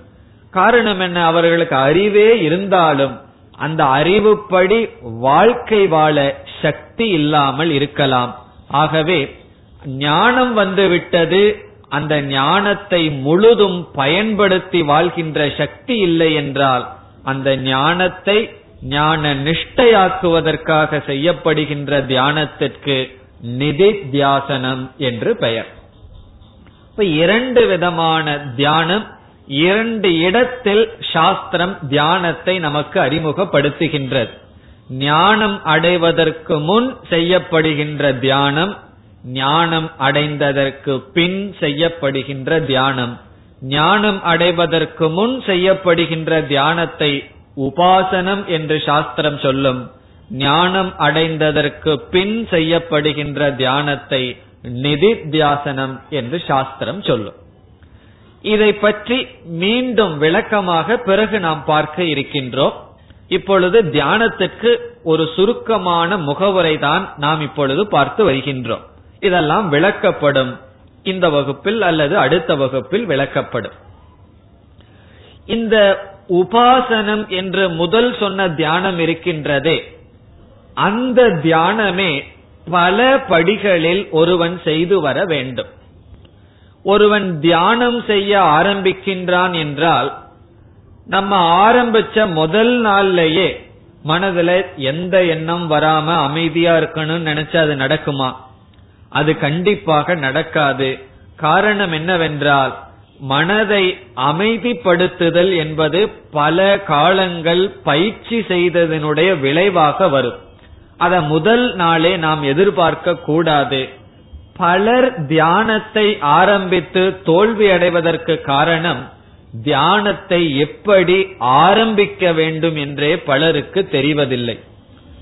காரணம் என்ன? அவர்களுக்கு அறிவே இருந்தாலும் அந்த அறிவுப்படி வாழ்க்கை வாழ சக்தி இல்லாமல் இருக்கலாம். ஆகவே ஞானம் வந்துவிட்டது அந்த ஞானத்தை முழுதும் பயன்படுத்தி வாழ்கின்ற சக்தி இல்லை என்றால் அந்த ஞானத்தை ஞான நிஷ்டையாக்குவதற்காக செய்யப்படுகின்ற தியானத்திற்கு நிதி தியாசனம் என்று பெயர். இப்ப இரண்டு விதமான தியானம் இரண்டு இடத்தில் சாஸ்திரம் தியானத்தை நமக்கு அறிமுகப்படுத்துகின்றது. ஞானம் அடைவதற்கு முன் செய்யப்படுகின்ற தியானம் ஞானம் அடைந்ததற்கு பின் செய்யப்படுகின்ற தியானம். ஞானம் அடைவதற்கு முன் செய்யப்படுகின்ற தியானத்தை உபாசனம் என்று சாஸ்திரம் சொல்லும். ஞானம் அடைந்ததற்கு பின் செய்யப்படுகின்ற தியானத்தை நிதித்தியாசனம் என்று சாஸ்திரம் சொல்லும். இதை பற்றி மீண்டும் விளக்கமாக பிறகு நாம் பார்க்க இருக்கின்றோம். இப்பொழுது தியானத்திற்கு ஒரு சுருக்கமான முகவுரை தான் நாம் இப்பொழுது பார்த்து வருகின்றோம். இதெல்லாம் விளக்கப்படும். இந்த வகுப்பில் அல்லது அடுத்த வகுப்பில் விளக்கப்படும். இந்த உபாசனம் என்று முதல் சொன்ன தியானம் இருக்கின்றதே அந்த தியானமே பல படிகளில் ஒருவன் செய்து வர வேண்டும். ஒருவன் தியானம் செய்ய ஆரம்பிக்கின்றான் என்றால் நம்ம ஆரம்பிச்ச முதல் நாள்லயே மனதுல எந்த எண்ணம் வராம அமைதியா இருக்கணும்னு நினைச்சா அது நடக்குமா? அது கண்டிப்பாக நடக்காது. காரணம் என்னவென்றால் மனதை அமைதிப்படுத்துதல் என்பது பல காலங்கள் பயிற்சி செய்ததனுடைய விளைவாக வரும். அத முதல் நாளே நாம் எதிர்பார்க்க கூடாது. பலர் தியானத்தை ஆரம்பித்து தோல்வி அடைவதற்கு காரணம் தியானத்தை எப்படி ஆரம்பிக்க வேண்டும் என்றே பலருக்கு தெரிவதில்லை.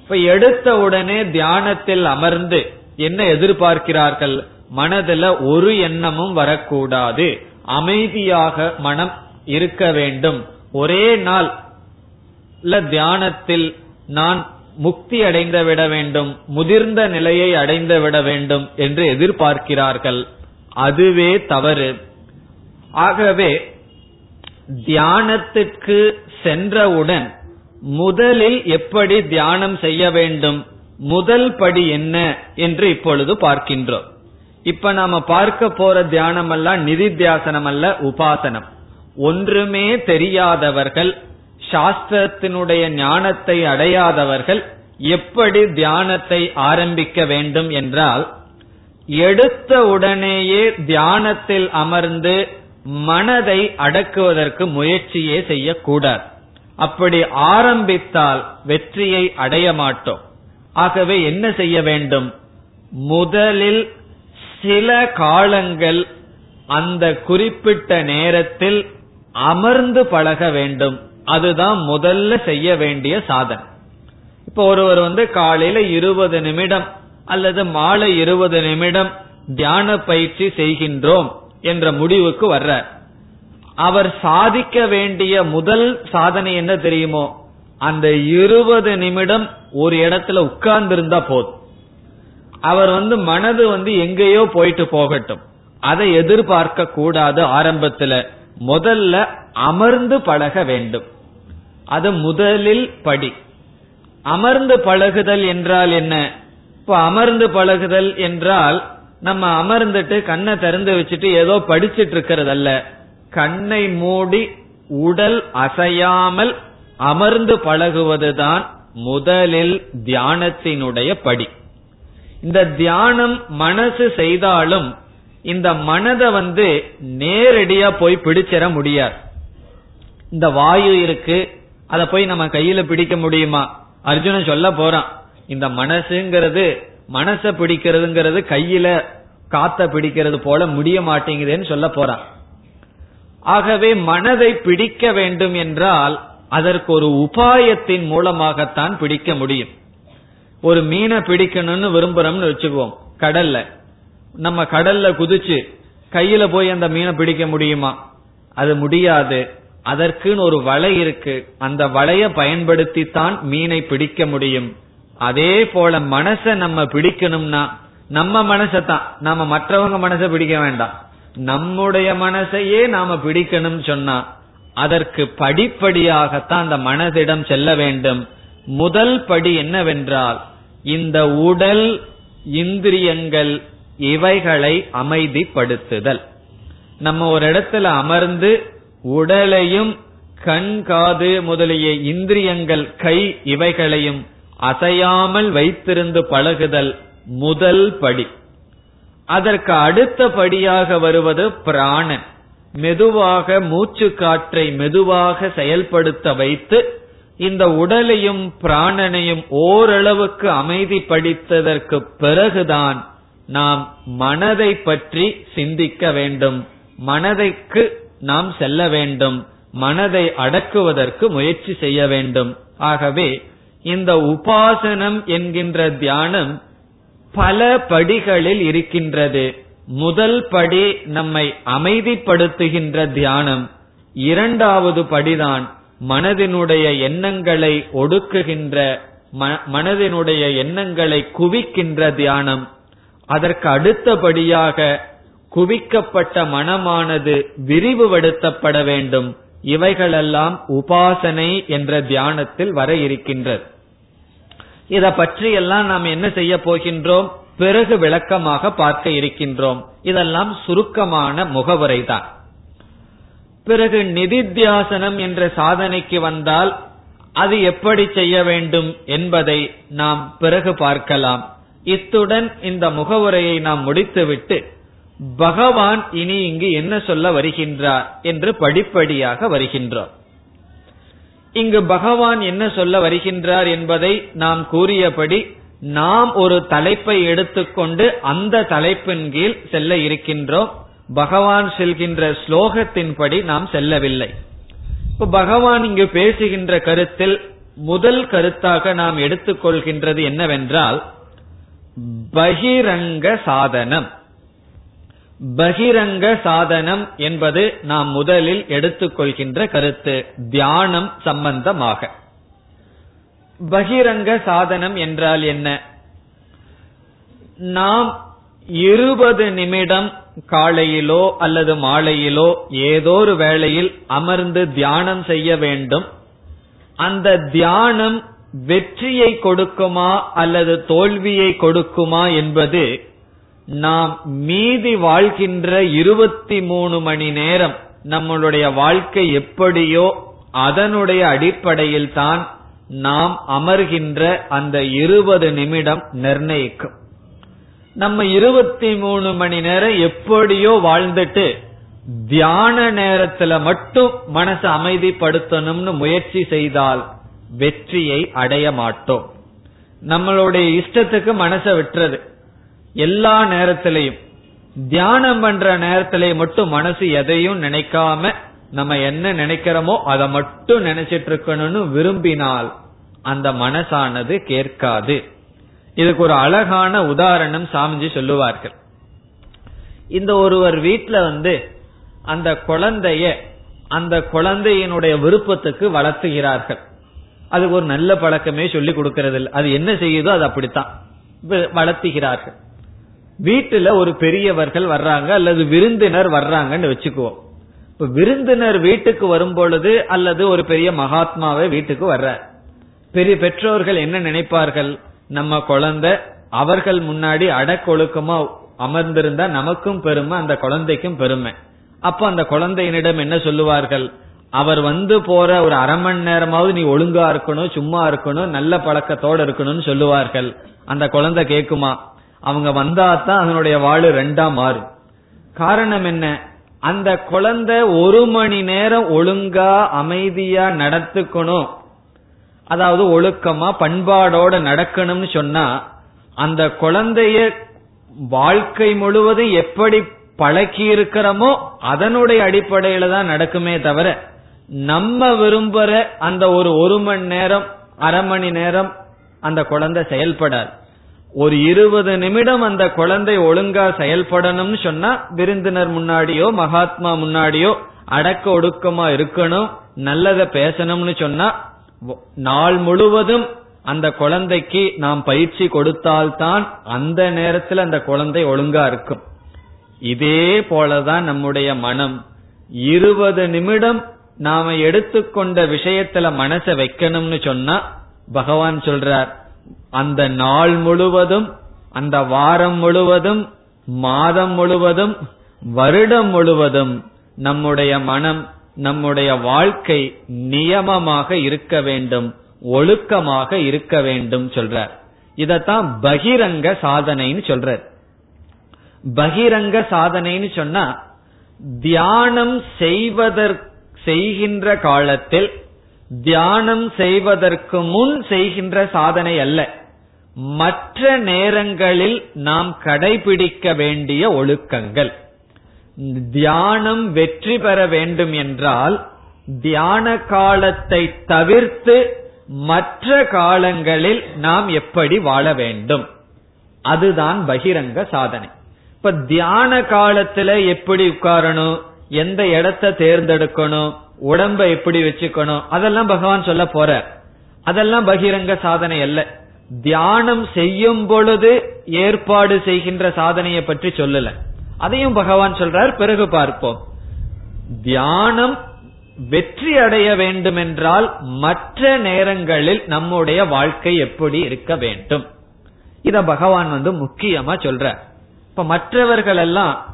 இப்ப எடுத்த உடனே தியானத்தில் அமர்ந்து என்ன எதிர்பார்க்கிறார்கள்? மனதில் ஒரு எண்ணமும் வரக்கூடாது. அமைதியாக மனம் இருக்க வேண்டும். ஒரே நாள் தியானத்தில் நான் முக்தி அடைந்து விட வேண்டும் முதிர்ந்த நிலையை அடைந்து விட வேண்டும் என்று எதிர்பார்க்கிறார்கள். அதுவே தவறு. ஆகவே தியானத்திற்கு சென்றவுடன் முதலில் எப்படி தியானம் செய்ய வேண்டும் முதல் படி என்ன என்று இப்பொழுது பார்க்கின்றோம். இப்ப நாம பார்க்க போற தியானம் எல்லாம் நிதித்தியாசனம் அல்ல உபாசனம். ஒன்றுமே தெரியாதவர்கள் சாஸ்திரத்தினுடைய ஞானத்தை அடையாதவர்கள் எப்படி தியானத்தை ஆரம்பிக்க வேண்டும் என்றால் எடுத்த உடனேயே தியானத்தில் அமர்ந்து மனதை அடக்குவதற்கு முயற்சியே செய்யக்கூடாது. அப்படி ஆரம்பித்தால் வெற்றியை அடைய மாட்டோம். ஆகவே என்ன செய்ய வேண்டும்? முதலில் சில காலங்கள் அந்த குறிப்பிட்ட நேரத்தில் அமர்ந்து பழக வேண்டும். அதுதான் முதல்ல செய்ய வேண்டிய சாதனை. இப்ப ஒருவர் வந்து காலையில இருபது நிமிடம் அல்லது மாலை இருபது நிமிடம் தியான பயிற்சி செய்கின்றோம் என்ற முடிவுக்கு வர்றார். அவர் சாதிக்க வேண்டிய முதல் சாதனை என்ன தெரியுமோ? அந்த இருபது நிமிடம் ஒரு இடத்துல உட்கார்ந்து இருந்தா போதும். அவர் வந்து மனது வந்து எங்கேயோ போயிட்டு போகட்டும். அதை எதிர்பார்க்க கூடாது ஆரம்பத்துல. முதல்ல அமர்ந்து பழக வேண்டும். அது முதலில் படி. அமர்ந்து பழகுதல் என்றால் என்ன? இப்ப அமர்ந்து பழகுதல் என்றால் நம்ம அமர்ந்துட்டு கண்ணை திறந்து வச்சுட்டு ஏதோ படிச்சிட்டு இருக்கிறது அல்ல கண்ணை மூடி உடல் அசையாமல் அமர்ந்து பழகுவதுதான் முதலில் தியானத்தினுடைய படி. இந்த தியானம் மனசு செய்தாலும் இந்த மனதை வந்து நேரடியா போய் பிடிச்சிட முடியாது. இந்த வாயு இருக்கு அதை போய் நம்ம கையில பிடிக்க முடியுமா? அர்ஜுனன் சொல்ல போறான் இந்த மனசுங்கிறது மனச பிடிக்கிறதுங்கிறது கையில காத்த பிடிக்கிறது போல முடிய மாட்டேங்குதுன்னு சொல்ல போறான். ஆகவே மனதை பிடிக்க வேண்டும் என்றால் அதற்கு ஒரு உபாயத்தின் மூலமாகத்தான் பிடிக்க முடியும். ஒரு மீனை பிடிக்கணும்னு விரும்புறோம்னு வச்சுக்குவோம் கடல்ல. நம்ம கடல்ல குதிச்சு கையில போய் அந்த மீனை பிடிக்க முடியுமா? அது முடியாது. அதற்குன்னு ஒரு வலை இருக்கு. அந்த வலைய பயன்படுத்தித்தான் மீனை பிடிக்க முடியும். அதே போல மனச நம்ம பிடிக்கணும்னா நம்ம மனசத்தான். நாம மற்றவங்க மனசை பிடிக்க வேண்டாம். நம்முடைய மனசையே நாம பிடிக்கணும் சொன்னா அதற்கு படிப்படியாகத்தான் அந்த மனதிடம் செல்ல வேண்டும். முதல் படி என்னவென்றால் இந்த உடல் இந்திரியங்கள் இவைகளை அமைதிப்படுத்துதல். நம்ம ஒரு இடத்துல அமர்ந்து உடலையும் கண் காது முதலிய இந்திரியங்கள் கை இவைகளையும் அசையாமல் வைத்திருந்து பழகுதல் முதல் படி. அதற்கு அடுத்த படியாக வருவது பிராணன். மெதுவாக மூச்சு காற்றை மெதுவாக செயல்படுத்த வைத்து இந்த உடலையும் பிராணனையும் ஓரளவுக்கு அமைதிப்படுத்ததற்கு பிறகுதான் நாம் மனதை பற்றி சிந்திக்க வேண்டும். மனதைக்கு நாம் செல்ல வேண்டும் மனதை அடக்குவதற்கு முயற்சி செய்ய வேண்டும். ஆகவே இந்த உபாசனம் என்கின்ற தியானம் பல படிகளில் இருக்கின்றது. முதல் படி நம்மை அமைதிப்படுத்துகின்ற தியானம். இரண்டாவது படிதான் மனதினுடைய எண்ணங்களை ஒடுக்குகின்ற மனதினுடைய எண்ணங்களை குவிக்கின்ற தியானம். அதற்கு அடுத்தபடியாக குவிக்கப்பட்ட மனமானது விரிவுபடுத்தப்பட வேண்டும். இவைகளெல்லாம் உபாசனை என்ற தியானத்தில் வர இருக்கின்றது. இத பற்றி எல்லாம் நாம் என்ன செய்ய போகின்றோம்? பிறகு விளக்கமாக பார்க்க இருக்கின்றோம். இதெல்லாம் சுருக்கமான முகவுரை தான் பிறகு நிதித்தியாசனம் என்ற சாதனைக்கு வந்தால் அது எப்படி செய்ய வேண்டும் என்பதை நாம் பிறகு பார்க்கலாம். இத்துடன் இந்த முகவுரையை நாம் முடித்துவிட்டு பகவான் இனி இங்கு என்ன சொல்ல வருகின்றார் என்று படிப்படியாக வருகின்றோம். இங்கு பகவான் என்ன சொல்ல வருகின்றார் என்பதை நாம் கூறியபடி நாம் ஒரு தலைப்பை எடுத்துக்கொண்டு அந்த தலைப்பின் கீழ் செல்ல இருக்கின்றோம். பகவான் செல்கின்ற ஸ்லோகத்தின்படி நாம் செல்லவில்லை. இப்போ பகவான் இங்கு பேசுகின்ற கருத்தில் முதல் கருத்தாக நாம் எடுத்துக்கொள்கின்றது என்னவென்றால் பகிரங்க சாதனம். பகிரங்க சாதனம் என்பது நாம் முதலில் எடுத்துக்கொள்கின்ற கருத்து தியானம் சம்பந்தமாக. பகிரங்க சாதனம் என்றால் என்ன? நாம் இருபது நிமிடம் காலையிலோ அல்லது மாலையிலோ ஏதோ ஒரு வேளையில் அமர்ந்து தியானம் செய்ய வேண்டும். அந்த தியானம் வெற்றியை கொடுக்குமா அல்லது தோல்வியை கொடுக்குமா என்பது நாம் மீதி வாழ்கின்ற இருபத்தி மூணு மணி நேரம் நம்மளுடைய வாழ்க்கை எப்படியோ அதனுடைய அடிப்படையில் தான் நாம் அமர்கின்ற அந்த இருபது நிமிடம் நிர்ணயிக்கும். நம்ம இருபத்தி மூணு மணி நேரம் எப்படியோ வாழ்ந்துட்டு தியான நேரத்துல மட்டும் மனசை அமைதிப்படுத்தணும்னு முயற்சி செய்தால் வெற்றியை அடைய மாட்டோம். நம்மளுடைய இஷ்டத்துக்கு மனசை விட்டுறது. எல்லா நேரத்திலையும் தியானம் பண்ற நேரத்திலே மட்டும் மனசு எதையும் நினைக்காம நம்ம என்ன நினைக்கிறோமோ அதை மட்டும் நினைச்சிட்டு இருக்கணும்னு விரும்பினால் அந்த மனசானது கேட்காது. இதுக்கு ஒரு அழகான உதாரணம் சாமிஜி சொல்லுவார்கள். இந்த ஒருவர் வீட்டுல வந்து அந்த குழந்தைய அந்த குழந்தையினுடைய விருப்பத்துக்கு வளர்த்துகிறார்கள். அதுக்கு ஒரு நல்ல பழக்கமே சொல்லி கொடுக்கறதில்லை. அது என்ன செய்யுதோ அது அப்படித்தான். வளர்த்துகிறார்கள். வீட்டுல ஒரு பெரியவர்கள் வர்றாங்க அல்லது விருந்தினர் வர்றாங்கன்னு வச்சுக்குவோம். இப்ப விருந்தினர் வீட்டுக்கு வரும் பொழுது அல்லது ஒரு பெரிய மகாத்மாவை வீட்டுக்கு வர்ற பெரிய பெற்றோர்கள் என்ன நினைப்பார்கள்? நம்ம குழந்தை அவர்கள் முன்னாடி அடக்கொழுக்கமா அமர்ந்திருந்தா நமக்கும் பெருமை அந்த குழந்தைக்கும் பெருமை. அப்ப அந்த குழந்தையினிடம் என்ன சொல்லுவார்கள்? அவர் வந்து போற ஒரு அரை மணி நேரமாவது நீ ஒழுங்கா இருக்கணும் சும்மா இருக்கணும் நல்ல பழக்கத்தோட இருக்கணும்னு சொல்லுவார்கள். அந்த குழந்தை கேக்குமா? அவங்க வந்தாதான் அதனுடைய வாழ் ரெண்டா மாறும். காரணம் என்ன? அந்த குழந்தை ஒரு மணி நேரம் ஒழுங்கா அமைதியா நடத்துக்கணும். அதாவது ஒழுக்கமா பண்பாடோட நடக்கணும்னு சொன்னா அந்த குழந்தைய வாழ்க்கை முழுவதும் எப்படி பழக்கி இருக்கிறோமோ அதனுடைய அடிப்படையில தான் நடக்குமே தவிர நம்ம விரும்புற அந்த ஒரு ஒரு மணி நேரம் அரை மணி நேரம் அந்த குழந்தை செயல்படாது. ஒரு இருபது நிமிடம் அந்த குழந்தை ஒழுங்கா செயல்படணும்னு சொன்னா விருந்தினர் முன்னாடியோ மகாத்மா முன்னாடியோ அடக்க ஒடுக்கமா இருக்கணும் நல்லத பேசணும்னு சொன்னா நாள் முழுவதும் அந்த குழந்தைக்கு நாம் பயிற்சி கொடுத்தால்தான் அந்த நேரத்தில் அந்த குழந்தை ஒழுங்கா இருக்கும். இதே போலதான் நம்முடைய மனம். இருபது நிமிடம் நாம எடுத்துக்கொண்ட விஷயத்துல மனசை வைக்கணும்னு சொன்னா பகவான் சொல்றார் அந்த நாள் முழுவதும் அந்த வாரம் முழுவதும் மாதம் முழுவதும் வருடம் முழுவதும் நம்முடைய மனம் நம்முடைய வாழ்க்கை நியமமாக இருக்க வேண்டும் ஒழுக்கமாக இருக்க வேண்டும் சொல்றார். இதத்தான் பகிரங்க சாதனைன்னு சொல்றார். பகிரங்க சாதனைன்னு சொன்னா தியானம் செய்வதற்கு செய்கின்ற காலத்தில் தியானம் செய்வதற்கு முன் செய்கின்ற சாதனை அல்ல. மற்ற நேரங்களில் நாம் கடைபிடிக்க வேண்டிய ஒழுக்கங்கள். தியானம் வெற்றி பெற வேண்டும் என்றால் தியான காலத்தை தவிர்த்து மற்ற காலங்களில் நாம் எப்படி வாழ வேண்டும்? அதுதான் பகிரங்க சாதனை. இப்ப தியான காலத்துல எப்படி உட்காரணும்? எந்த இடத்தை தேர்ந்தெடுக்கணும்? உடம்ப எப்படி வச்சுக்கணும்? அதெல்லாம் பகவான் சொல்ல போற. அதெல்லாம் பகிரங்க சாதனை அல்ல. தியானம் செய்யும் பொழுது ஏற்பாடு செய்கின்ற சாதனையை பற்றி சொல்லல. அதையும் பகவான் சொல்றார் பிறகு பார்ப்போம். தியானம் வெற்றி அடைய வேண்டும் என்றால் மற்ற நேரங்களில் நம்முடைய வாழ்க்கை எப்படி இருக்க வேண்டும்? இத பகவான் வந்து முக்கியமா சொல்ற இப்ப மற்றவர்கள் எல்லாம்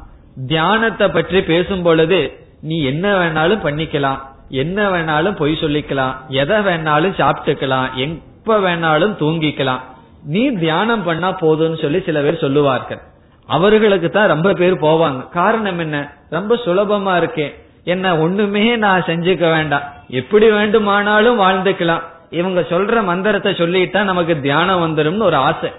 தியானத்தை பற்றி பேசும் பொழுது நீ என்ன வேணாலும் பண்ணிக்கலாம். என்ன வேணாலும் பொய் சொல்லிக்கலாம். எதை வேணாலும் சாப்பிட்டுக்கலாம். எப்ப வேணாலும் தூங்கிக்கலாம். நீ தியானம் பண்ணா போதும்னு சொல்லி சில பேர் சொல்லுவார்கள். அவர்களுக்கு தான் ரொம்ப பேர் போவாங்க. காரணம் என்ன? ரொம்ப சுலபமா இருக்கேன் என்ன ஒண்ணுமே நான் செஞ்சுக்க வேண்டாம். எப்படி வேண்டுமானாலும் வாழ்ந்துக்கலாம். இவங்க சொல்ற மந்திரத்தை சொல்லிட்டா நமக்கு தியானம் வந்துடும் ஒரு ஆசை.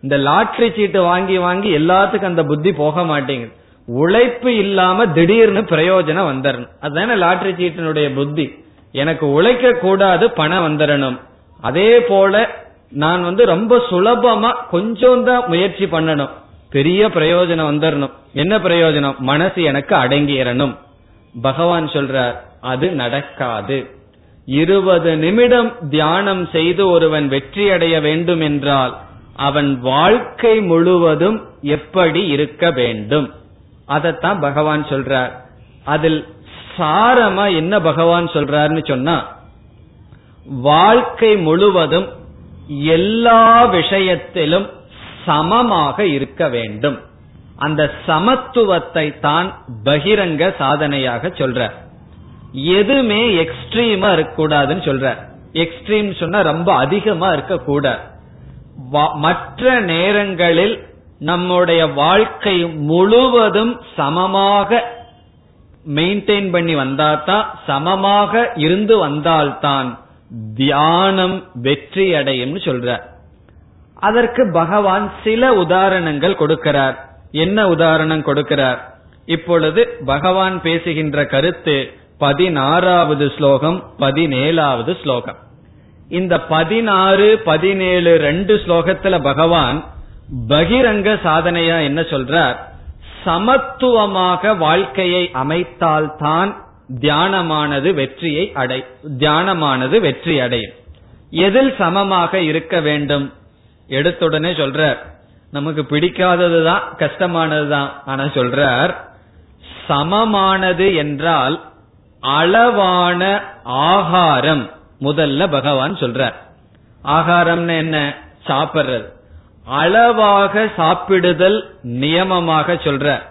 இந்த லாட்ரி சீட்டு வாங்கி வாங்கி எல்லாத்துக்கும் அந்த புத்தி போக மாட்டேங்குது. உழைப்பு இல்லாம திடீர்னு பிரயோஜனம் வந்துடணும் அதுதானே லாட்ரி சீட்டினுடைய புத்தி. எனக்கு உழைக்க கூடாது பணம் வந்துடணும் அதே போல நான் வந்து ரொம்ப சுலபமா கொஞ்சம் தான் முயற்சி பண்ணணும். பெரிய பிரயோஜனம் வந்துடணும் என்ன பிரயோஜனம்? மனசு எனக்கு அடங்கிடணும் பகவான் சொல்றார் அது நடக்காது. இருபது நிமிடம் தியானம் செய்து ஒருவன் வெற்றி அடைய வேண்டும் என்றால் அவன் வாழ்க்கை முழுவதும் எப்படி இருக்க வேண்டும்? அதைத்தான் பகவான் சொல்றார். அதில் சாரமா என்ன பகவான் சொல்றாருன்னு சொன்னா வாழ்க்கை முழுவதும் எல்லா விஷயத்திலும் சமமாக இருக்க வேண்டும். அந்த சமத்துவத்தை தான் பகிரங்க சாதனையாக சொல்ற எதுவுமே எக்ஸ்ட்ரீமா இருக்கக்கூடாதுன்னு சொல்ற எக்ஸ்ட்ரீம் சொன்னா ரொம்ப அதிகமா இருக்கக்கூடாது. மற்ற நேரங்களில் நம்முடைய வாழ்க்கை முழுவதும் சமமாக மெயின்டைன் பண்ணி வந்தாதான் சமமாக இருந்து வந்தால்தான் தியானம் வெற்றி அடையும்னு சொல்ற. அதற்கு பகவான் சில உதாரணங்கள் கொடுக்கிறார். என்ன உதாரணம் கொடுக்கிறார்? இப்பொழுது பகவான் பேசுகின்ற கருத்து பதினாறாவது ஸ்லோகம் பதினேழாவது ஸ்லோகம். இந்த பதினாறு பதினேழு ரெண்டு ஸ்லோகத்துல பகவான் பகிரங்க சாதனையா என்ன சொல்றார்? சமத்துவமாக வாழ்க்கையை அமைத்தால்தான் தியானமானது வெற்றியை அடை தியானமானது வெற்றி அடையும். எதில் சமமாக இருக்க வேண்டும்? எடுத்துடனே சொல்றார் நமக்கு பிடிக்காததுதான் கஷ்டமானதுதான். ஆனா சொல்றார் சமமானது என்றால் அளவான ஆகாரம். முதல்ல பகவான் சொல்றார். ஆகாரம்னு என்ன? சாப்பிடுறது. அளவாக சாப்பிடுதல் நியமமாக சொல்ற.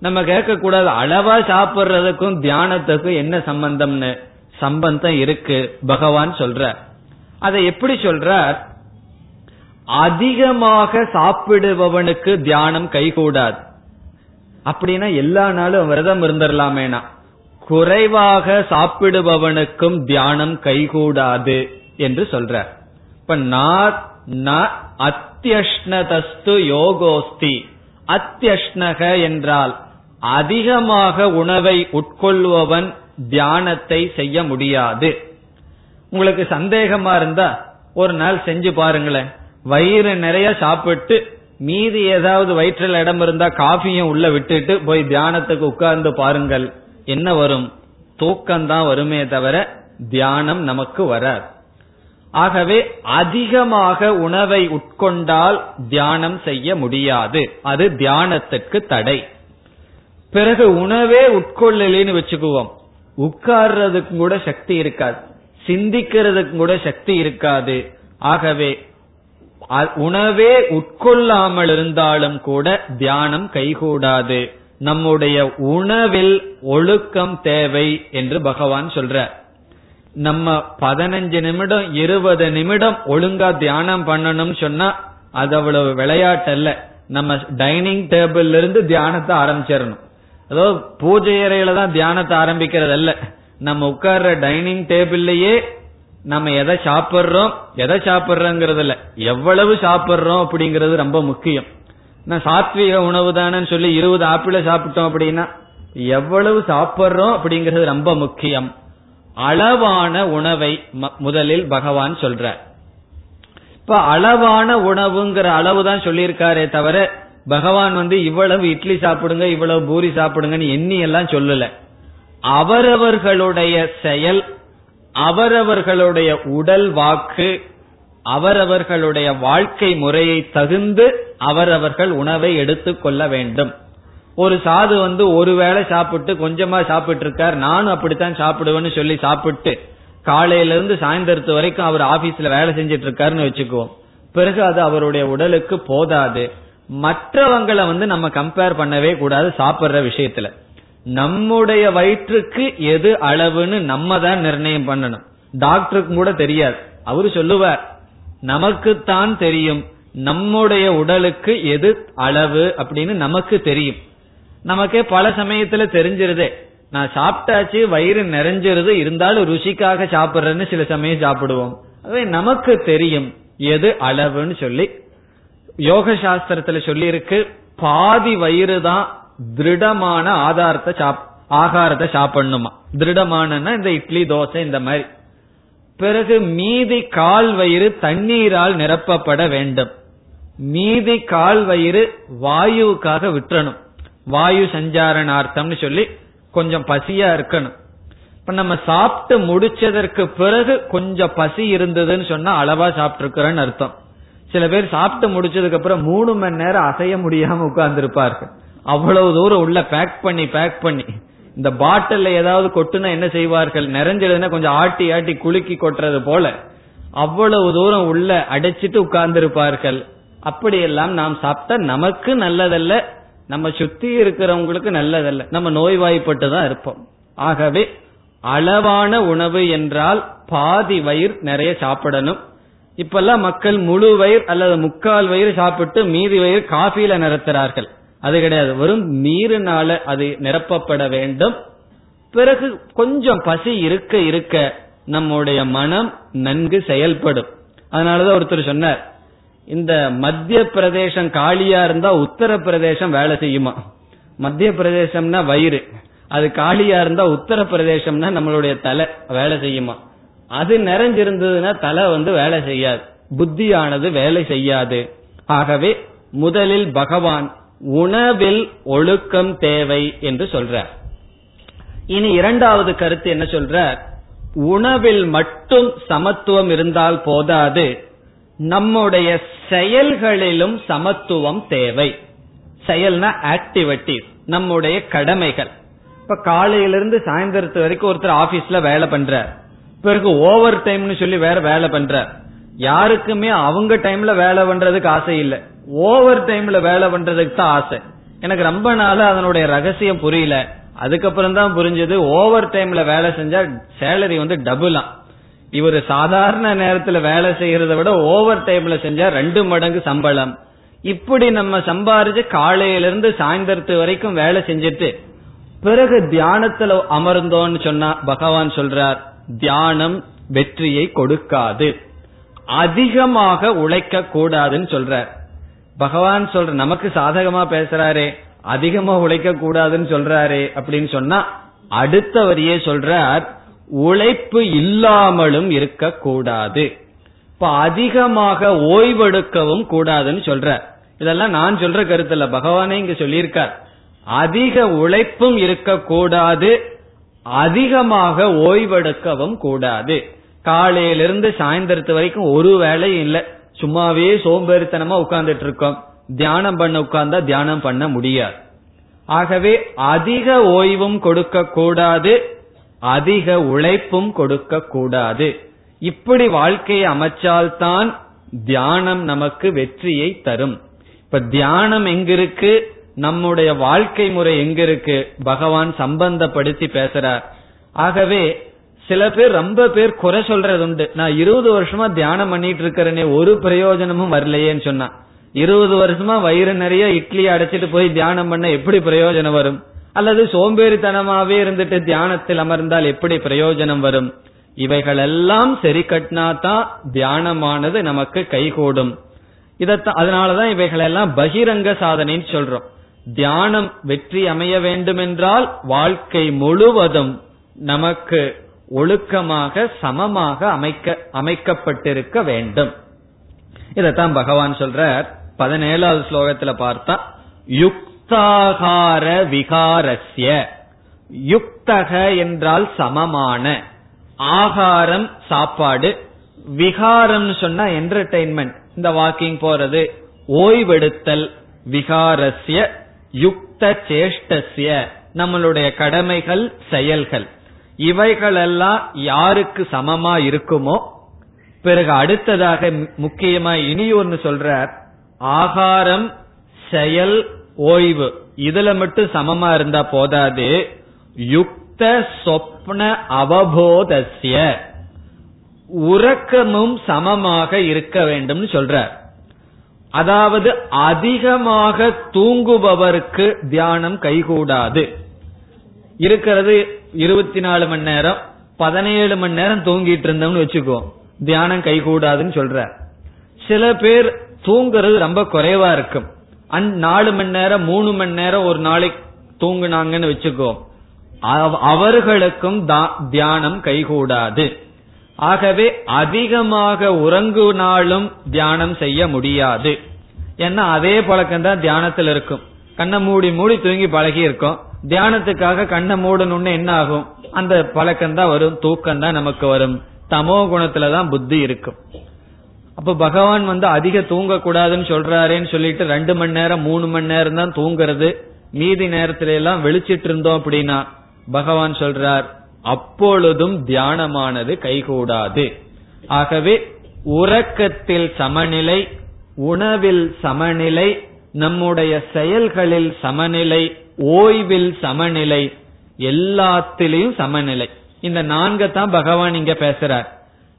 நம்ம கேட்க கூடாது அளவா சாப்பிடுறதுக்கும் தியானத்துக்கும் என்ன சம்பந்தம்னு? சம்பந்தம் இருக்கு பகவான் சொல்ற. அதை எப்படி சொல்றார்? அதிகமாக சாப்பிடுபவனுக்கு தியானம் கைகூடாது. அப்படின்னா எல்லா நாளும் விரதம் இருந்துடலாமேனா? குறைவாக சாப்பிடுபவனுக்கும் தியானம் கைகூடாது என்று சொல்ற. இப்ப ந அத்தியஷ்ணதஸ்து யோகோஸ்தி. அத்தியஷ்ணக என்றால் அதிகமாக உணவை உட்கொள்பவன் தியானத்தை செய்ய முடியாது. உங்களுக்கு சந்தேகமா இருந்தா ஒரு நாள் செஞ்சு பாருங்களேன். வயிறு நிறைய சாப்பிட்டு மீதி ஏதாவது வயிற்றில் இடம் இருந்தா காஃபியும் உள்ள விட்டுட்டு போய் தியானத்துக்கு உட்கார்ந்து பாருங்கள். என்ன வரும்? தூக்கம்தான் வருமே தவிர தியானம் நமக்கு வராது. ஆகவே அதிகமாக உணவை உட்கொண்டால் தியானம் செய்ய முடியாது. அது தியானத்துக்கு தடை. பிறகு உணவே உட்கொள்ளலேன்னு வச்சுக்குவோம். உட்கார்றதுக்கு கூட சக்தி இருக்காது. சிந்திக்கிறதுக்கு கூட சக்தி இருக்காது. ஆகவே உணவே உட்கொள்ளாமல் இருந்தாலும் கூட தியானம் கைகூடாது. நம்முடைய உணவில் ஒழுக்கம் தேவை என்று பகவான் சொல்ற நம்ம பதினஞ்சு நிமிடம் இருபது நிமிடம் ஒழுங்கா தியானம் பண்ணணும் சொன்னா அது அவ்வளவு விளையாட்டு அல்ல நம்ம டைனிங் டேபிள் இருந்து தியானத்தை ஆரம்பிச்சிடணும். அதோ பூஜை அறையில தான் தியானத்தை ஆரம்பிக்கிறது அல்ல நம்ம உட்கார்ற டைனிங் டேபிள்லயே நம்ம எதை சாப்பிட்றோம் எதை சாப்பிட்றோங்கிறது இல்ல எவ்வளவு சாப்பிட்றோம் அப்படிங்கறது ரொம்ப முக்கியம். நான் சாத்விக உணவு தானேன்னு சொல்லி இருபது ஆப்பிள சாப்பிட்டோம் அப்படின்னா எவ்வளவு சாப்பிட்றோம் அப்படிங்கிறது ரொம்ப முக்கியம். அளவான உணவை முதலில் பகவான் சொல்றார். இப்ப அளவான உணவுங்கிற அளவு தான் சொல்லியிருக்காரே தவிர பகவான் வந்து இவ்வளவு இட்லி சாப்பிடுங்க இவ்வளவு பூரி சாப்பிடுங்கன்னு எண்ணி எல்லாம் சொல்லல. அவரவர்களுடைய செயல் அவரவர்களுடைய உடல் வாக்கு அவரவர்களுடைய வாழ்க்கை முறையை தகுந்து அவரவர்கள் உணவை எடுத்துக்கொள்ள வேண்டும். ஒரு சாது வந்து ஒரு வேளை சாப்பிட்டு கொஞ்சமா சாப்பிட்டு இருக்கார் நானும் அப்படித்தான் சாப்பிடுவேன்னு சொல்லி சாப்பிட்டு காலையில இருந்து சாயந்தரத்து வரைக்கும் அவர் ஆபீஸ்ல வேலை செஞ்சிட்டு இருக்காருன்னு வச்சுக்குவோம். பிறகு அது அவருடைய உடலுக்கு போதாது. மற்றவங்களை வந்து நம்ம கம்பேர் பண்ணவே கூடாது சாப்பிடுற விஷயத்துல. நம்முடைய வயிற்றுக்கு எது அளவுன்னு நம்ம தான் நிர்ணயம் பண்ணணும். டாக்டருக்கு கூட தெரியாது. அவரு சொல்லுவார் நமக்குத்தான் தெரியும் நம்முடைய உடலுக்கு எது அளவு? அப்படின்னு நமக்கு தெரியும். நமக்கே பல சமயத்துல தெரிஞ்சிருதே. நான் சாப்பிட்டாச்சு வயிறு நிறைஞ்சிருது இருந்தாலும் ருசிக்காக சாப்பிடுறேன்னு சில சமயம் சாப்பிடுவோம். அதே நமக்கு தெரியும் எது அளவுன்னு சொல்லி. யோக சாஸ்திரத்துல சொல்லியிருக்கு பாதி வயிறு தான் திருடமான ஆதாரத்தை சாப் ஆகாரத்தை சாப்பிடணுமா. திருடமானன்னா இந்த இட்லி தோசை இந்த மாதிரி. பிறகு மீதி கால் வயிறு தண்ணீரால் நிரப்பப்பட வேண்டும். மீதி கால் வயிறு வாயுவுக்காக விட்டுறணும் வாயு சஞ்சாரணார்த்தம்னு சொல்லி கொஞ்சம் பசியா இருக்கணும். இப்ப நம்ம சாப்பிட்டு முடிச்சதற்கு பிறகு கொஞ்சம் பசி இருந்ததுன்னு சொன்னா அளவா சாப்பிட்டு அர்த்தம். சில பேர் சாப்பிட்டு முடிச்சதுக்கு அப்புறம் மூணு மணி நேரம் அசைய முடியாம உட்கார்ந்துருப்பார்கள். அவ்வளவு தூரம் உள்ள பேக் பண்ணி பேக் பண்ணி. இந்த பாட்டில் ஏதாவது கொட்டுனா என்ன செய்வார்கள்? நிறைஞ்சதுன்னா கொஞ்சம் ஆட்டி ஆட்டி குலுக்கி கொட்டுறது போல அவ்வளவு தூரம் உள்ள அடைச்சிட்டு உட்கார்ந்து இருப்பார்கள் அப்படியெல்லாம் நாம் சாப்பிட்டா நமக்கு நல்லதல்ல நம்ம சுத்தி இருக்கிறவங்களுக்கு நல்லதல்ல. நம்ம நோய்வாய்ப்பட்டு தான் இருப்போம். ஆகவே அளவான உணவு என்றால் பாதி வயிறு நிறைய சாப்பிடணும். இப்பெல்லாம் மக்கள் முழு வயிறு அல்லது முக்கால் வயிறு சாப்பிட்டு மீதி வயிறு காஃபியில நிறுத்துறார்கள் அது கிடையாது. வெறும் நீரினால அது நிரப்பப்பட வேண்டும். பிறகு கொஞ்சம் பசி இருக்க இருக்க நம்முடைய மனம் நன்கு செயல்படும். அதனாலதான் ஒருத்தர் சொன்னார் இந்த மத்திய பிரதேசம் காலியா இருந்தா உத்தரப்பிரதேசம் வேலை செய்யுமா? மத்திய பிரதேசம்னா வயிறு. அது காலியா இருந்தா உத்தரப்பிரதேசம்னா நம்மளுடைய தலை வேலை செய்யுமா? அது நிறைஞ்சிருந்ததுன்னா தலை வந்து வேலை செய்யாது. புத்தியானது வேலை செய்யாது. ஆகவே முதலில் பகவான் உணவில் ஒழுக்கம் தேவை என்று சொல்றார். இனி இரண்டாவது கருத்து என்ன சொல்றார்? உணவில் மட்டும் சமத்துவம் இருந்தால் போதாது. நம்முடைய செயல்களிலும் சமத்துவம் தேவை. செயல்னா ஆக்டிவிட்டி நம்முடைய கடமைகள். இப்ப காலையிலிருந்து சாயந்தரத்து வரைக்கும் ஒருத்தர் ஆபீஸ்ல வேலை பண்றார். பிறகு ஓவர் டைம்னு சொல்லி வேற வேலை பண்றார். யாருக்குமே அவங்க டைம்ல வேலை பண்றதுக்கு ஆசை இல்லை. ஓவர் டைம்ல வேலை பண்றதுக்கு தான் ஆசை. எனக்கு ரொம்ப நாள் அதனுடைய ரகசியம் புரியல. அதுக்கப்புறம் தான் புரிஞ்சது ஓவர் டைம்ல வேலை செஞ்சா சேலரி வந்து டபுளா இவர் சாதாரண நேரத்துல வேலை செய்யறத விட ஓவர் டைம்ல செஞ்சா ரெண்டு மடங்கு சம்பளம். இப்படி நம்ம சம்பாரிச்சு காலையிலிருந்து சாயந்தரத்து வரைக்கும் வேலை செஞ்சுட்டு பிறகு தியானத்துல அமர்ந்தோம்னு சொன்னா பகவான் சொல்றார் தியானம் வெற்றியை கொடுக்காது. அதிகமாக உழைக்க கூடாதுன்னு சொல்றார். பகவான் சொல்ற நமக்கு சாதகமா பேசுறாரே அதிகமா உழைக்க கூடாதுன்னு சொல்றாரே அப்படின்னு சொன்னா அடுத்த வரியே சொல்றார் உழைப்பு இல்லாமலும் இருக்கக்கூடாது. இப்ப அதிகமாக ஓய்வெடுக்கவும் கூடாதுன்னு சொல்ற. இதெல்லாம் நான் சொல்ற கருத்து இல்ல பகவானே இங்க சொல்லியிருக்கார். அதிக உழைப்பும் இருக்கக்கூடாது. அதிகமாக ஓய்வெடுக்கவும் கூடாது. காலையிலிருந்து சாயந்தரத்து வரைக்கும் ஒரு வேலையும் இல்லை. சும்மாவே சோம்பேறித்தனமா உட்கார்ந்துட்டு இருக்கோம் தியானம் பண்ண உட்கார்ந்தா தியானம் பண்ண முடியாது. ஆகவே அதிக ஓய்வும் கொடுக்க கூடாது அதிக உழைப்பும் கொடுக்க கூடாது இப்படி வாழ்க்கையை அமைச்சால்தான் தியானம் நமக்கு வெற்றியை தரும். இப்ப தியானம் எங்கிருக்கு? நம்முடைய வாழ்க்கை முறை எங்க இருக்கு பகவான் சம்பந்தப்படுத்தி பேசுறார். ஆகவே சில பேர் ரொம்ப பேர் குறை சொல்றது உண்டு நான் இருபது வருஷமா தியானம் பண்ணிட்டு இருக்கிறேனே ஒரு பிரயோஜனமும் வரலையேன்னு சொன்னா இருபது வருஷமா வயிறு நிறைய இட்லி அடைச்சிட்டு போய் தியானம் பண்ண எப்படி பிரயோஜனம் வரும்? அல்லது சோம்பேறித்தனமாவே இருந்துட்டு தியானத்தில் அமர்ந்தால் எப்படி பிரயோஜனம் வரும்? இவைகளெல்லாம் சரி கட்டினாதான் தியானமானது நமக்கு கைகூடும். இதத்தான் அதனாலதான் இவைகளெல்லாம் பகிரங்க சாதனைன்னு சொல்றோம். தியானம் வெற்றி அமைய வேண்டுமென்றால் வாழ்க்கை முழுவதும் நமக்கு ஒழுக்கமாக சமமாக அமைக்க அமைக்கப்பட்டிருக்க வேண்டும். இதத்தான் பகவான் சொல்றார். பதினேழாவது ஸ்லோகத்துல பார்த்தா யுக் யுக்தாகார விகாரஸ்ய. யுக்தக என்றால் சமமான. ஆகாரம் சாப்பாடு. விகாரம் சொன்னா என்டர்டைன்மெண்ட் இந்த வாக்கிங் போறது. ஓய்வெடுத்தல் விகாரஸ்ய யுக்த சேஷ்டசிய நம்மளுடைய கடமைகள் செயல்கள். இவைகளெல்லாம் யாருக்கு சமமா இருக்குமோ? பிறகு அடுத்ததாக முக்கியமா இனி ஒன்னு சொல்ற ஆகாரம் செயல் ஓய்வு. இதுல மட்டும் சமமா இருந்தா போதாது. யுக்த சொப்ன அவபோதஸ்ய. உறக்கமும் சமமாக இருக்க வேண்டும்னு சொல்றார் அதாவது அதிகமாக தூங்குபவருக்கு தியானம் கைகூடாது. இருக்கிறது இருபத்தி நாலு மணி நேரம் பதினேழு மணி நேரம் தூங்கிட்டு இருந்தோம்னு வச்சுக்கோ தியானம் கைகூடாதுன்னு சொல்ற. சில பேர் தூங்குறது ரொம்ப குறைவா இருக்கும். நாலு மணி நேரம் மூணு மணி நேரம் ஒரு நாளைக்கு தூங்குனாங்கன்னு வச்சுக்கோ. அவர்களுக்கும் தியானம் கைகூடாது. ஆகவே அதிகமாக உறங்குனாலும் தியானம் செய்ய முடியாது. ஏன்னா அதே பழக்கம் தான் தியானத்தில் இருக்கும். கண்ணை மூடி மூடி தூங்கி பழகி இருக்கும் தியானத்துக்காக கண்ணை மூடணும்னு என்ன ஆகும்? அந்த பழக்கம் தான் வரும் தூக்கம் தான் நமக்கு வரும். தமோ குணத்துலதான் புத்தி இருக்கும். அப்ப பகவான் வந்து அதிக தூங்க கூடாதுன்னு சொல்றாருன்னு சொல்லிட்டு ரெண்டு மணி நேரம் மூணு மணி நேரம் தான் தூங்குறது. மீதி நேரத்துல எல்லாம் வெளிச்சிட்டு இருந்தோம் அப்படின்னா பகவான் சொல்றார் அப்பொழுதும் தியானமானது கைகூடாது. ஆகவே உறக்கத்தில் சமநிலை உணவில் சமநிலை நம்முடைய செயல்களில் சமநிலை ஓய்வில் சமநிலை எல்லாத்திலையும் சமநிலை. இந்த நான்கு தான் பகவான் இங்க பேசுறார்.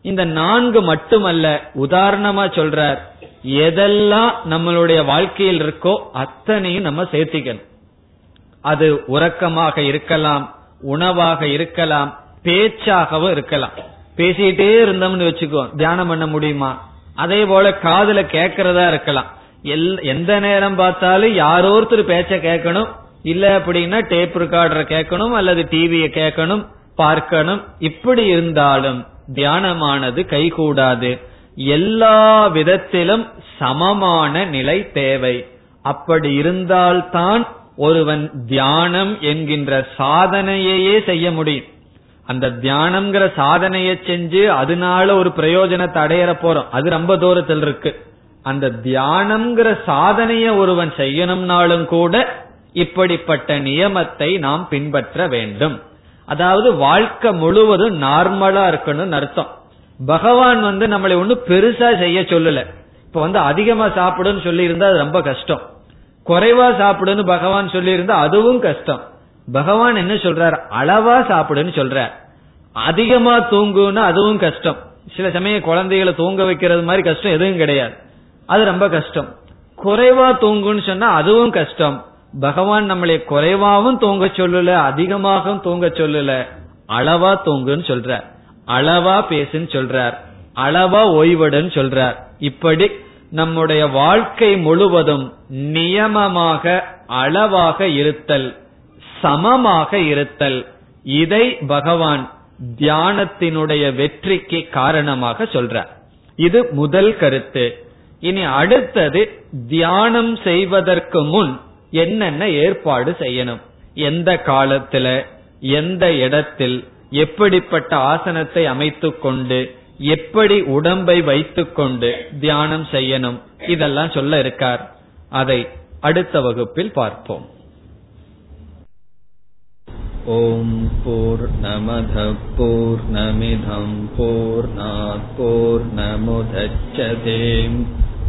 இந்த நான்கு மட்டுமல்ல உதாரணமா சொல்றார் எதெல்லாம் நம்மளுடைய வாழ்க்கையில் இருக்கோ அத்தனையும் நம்ம சேர்த்திக்கணும். அது உறக்கமாக இருக்கலாம் உணவாக இருக்கலாம் பேச்சாகவும் இருக்கலாம். பேசிட்டே இருந்தோம்னு வச்சுக்கோ தியானம் பண்ண முடியுமா? அதே போல காதுல கேக்கிறதா இருக்கலாம். எந்த நேரம் பார்த்தாலும் யாரோ ஒருத்தர் பேச்ச கேட்கணும். இல்ல அப்படின்னா டேப் ரெக்கார்டரை கேட்கணும் அல்லது டிவியை கேட்கணும் பார்க்கணும். இப்படி இருந்தாலும் தியானமானது கைகூடாது. எல்லா விதத்திலும் சமமான நிலை தேவை. அப்படி இருந்தால்தான் ஒருவன் தியானம் என்கின்ற சாதனையையே செய்ய முடியும். அந்த தியானம்ங்கிற சாதனையை செஞ்சு அதனால ஒரு பிரயோஜனத்தை அடையற போறோம். அது ரொம்ப தூரத்தில் இருக்கு. அந்த தியானம்ங்கிற சாதனைய ஒருவன் செய்யணும்னாலும் கூட இப்படிப்பட்ட நியமத்தை நாம் பின்பற்ற வேண்டும். அதாவது வாழ்க்கை முழுவதும் நார்மலா இருக்கணும்னு அர்த்தம். பகவான் வந்து நம்மளை ஒன்னும் பெருசா செய்ய சொல்லல. இப்ப வந்து அதிகமா சாப்பிடுன்னு சொல்லி இருந்தா அது ரொம்ப கஷ்டம். குறைவா சாப்பிடுன்னு பகவான் சொல்லி இருந்தா அதுவும் கஷ்டம். பகவான் என்ன சொல்றாரு? அளவா சாப்பிடுன்னு சொல்றார். அதிகமா தூங்குன்னா அதுவும் கஷ்டம். சில சமயம் குழந்தைகளை தூங்க வைக்கிறது மாதிரி கஷ்டம் எதுவும் கிடையாது. அது ரொம்ப கஷ்டம். குறைவா தூங்குன்னு சொன்னா அதுவும் கஷ்டம். பகவான் நம்மளை குறைவாவும் தூங்க சொல்லல அதிகமாகவும் தூங்க சொல்லல. அளவா தூங்குன்னு சொல்றார். அளவா பேசுன்னு சொல்றார். அளவா ஓய்வடுன்னு சொல்றார். இப்படி நம்முடைய வாழ்க்கை முழுவதும் நியமமாக அளவாக இருத்தல் சமமாக இருத்தல் இதை பகவான் தியானத்தினுடைய வெற்றிக்கு காரணமாக சொல்றார். இது முதல் கருத்து. இனி அடுத்தது தியானம் செய்வதற்கு முன் என்னென்ன ஏற்பாடு செய்யணும்? எந்த காலத்துல எந்த இடத்தில் எப்படிப்பட்ட ஆசனத்தை அமைத்துக்கொண்டு எப்படி உடம்பை வைத்துக்கொண்டு தியானம் செய்யணும்? இதெல்லாம் சொல்ல இருக்கார். அதை அடுத்த வகுப்பில் பார்ப்போம். ஓம் போர் நமத போர் நமிதம் போர் நமுதச்சதேம்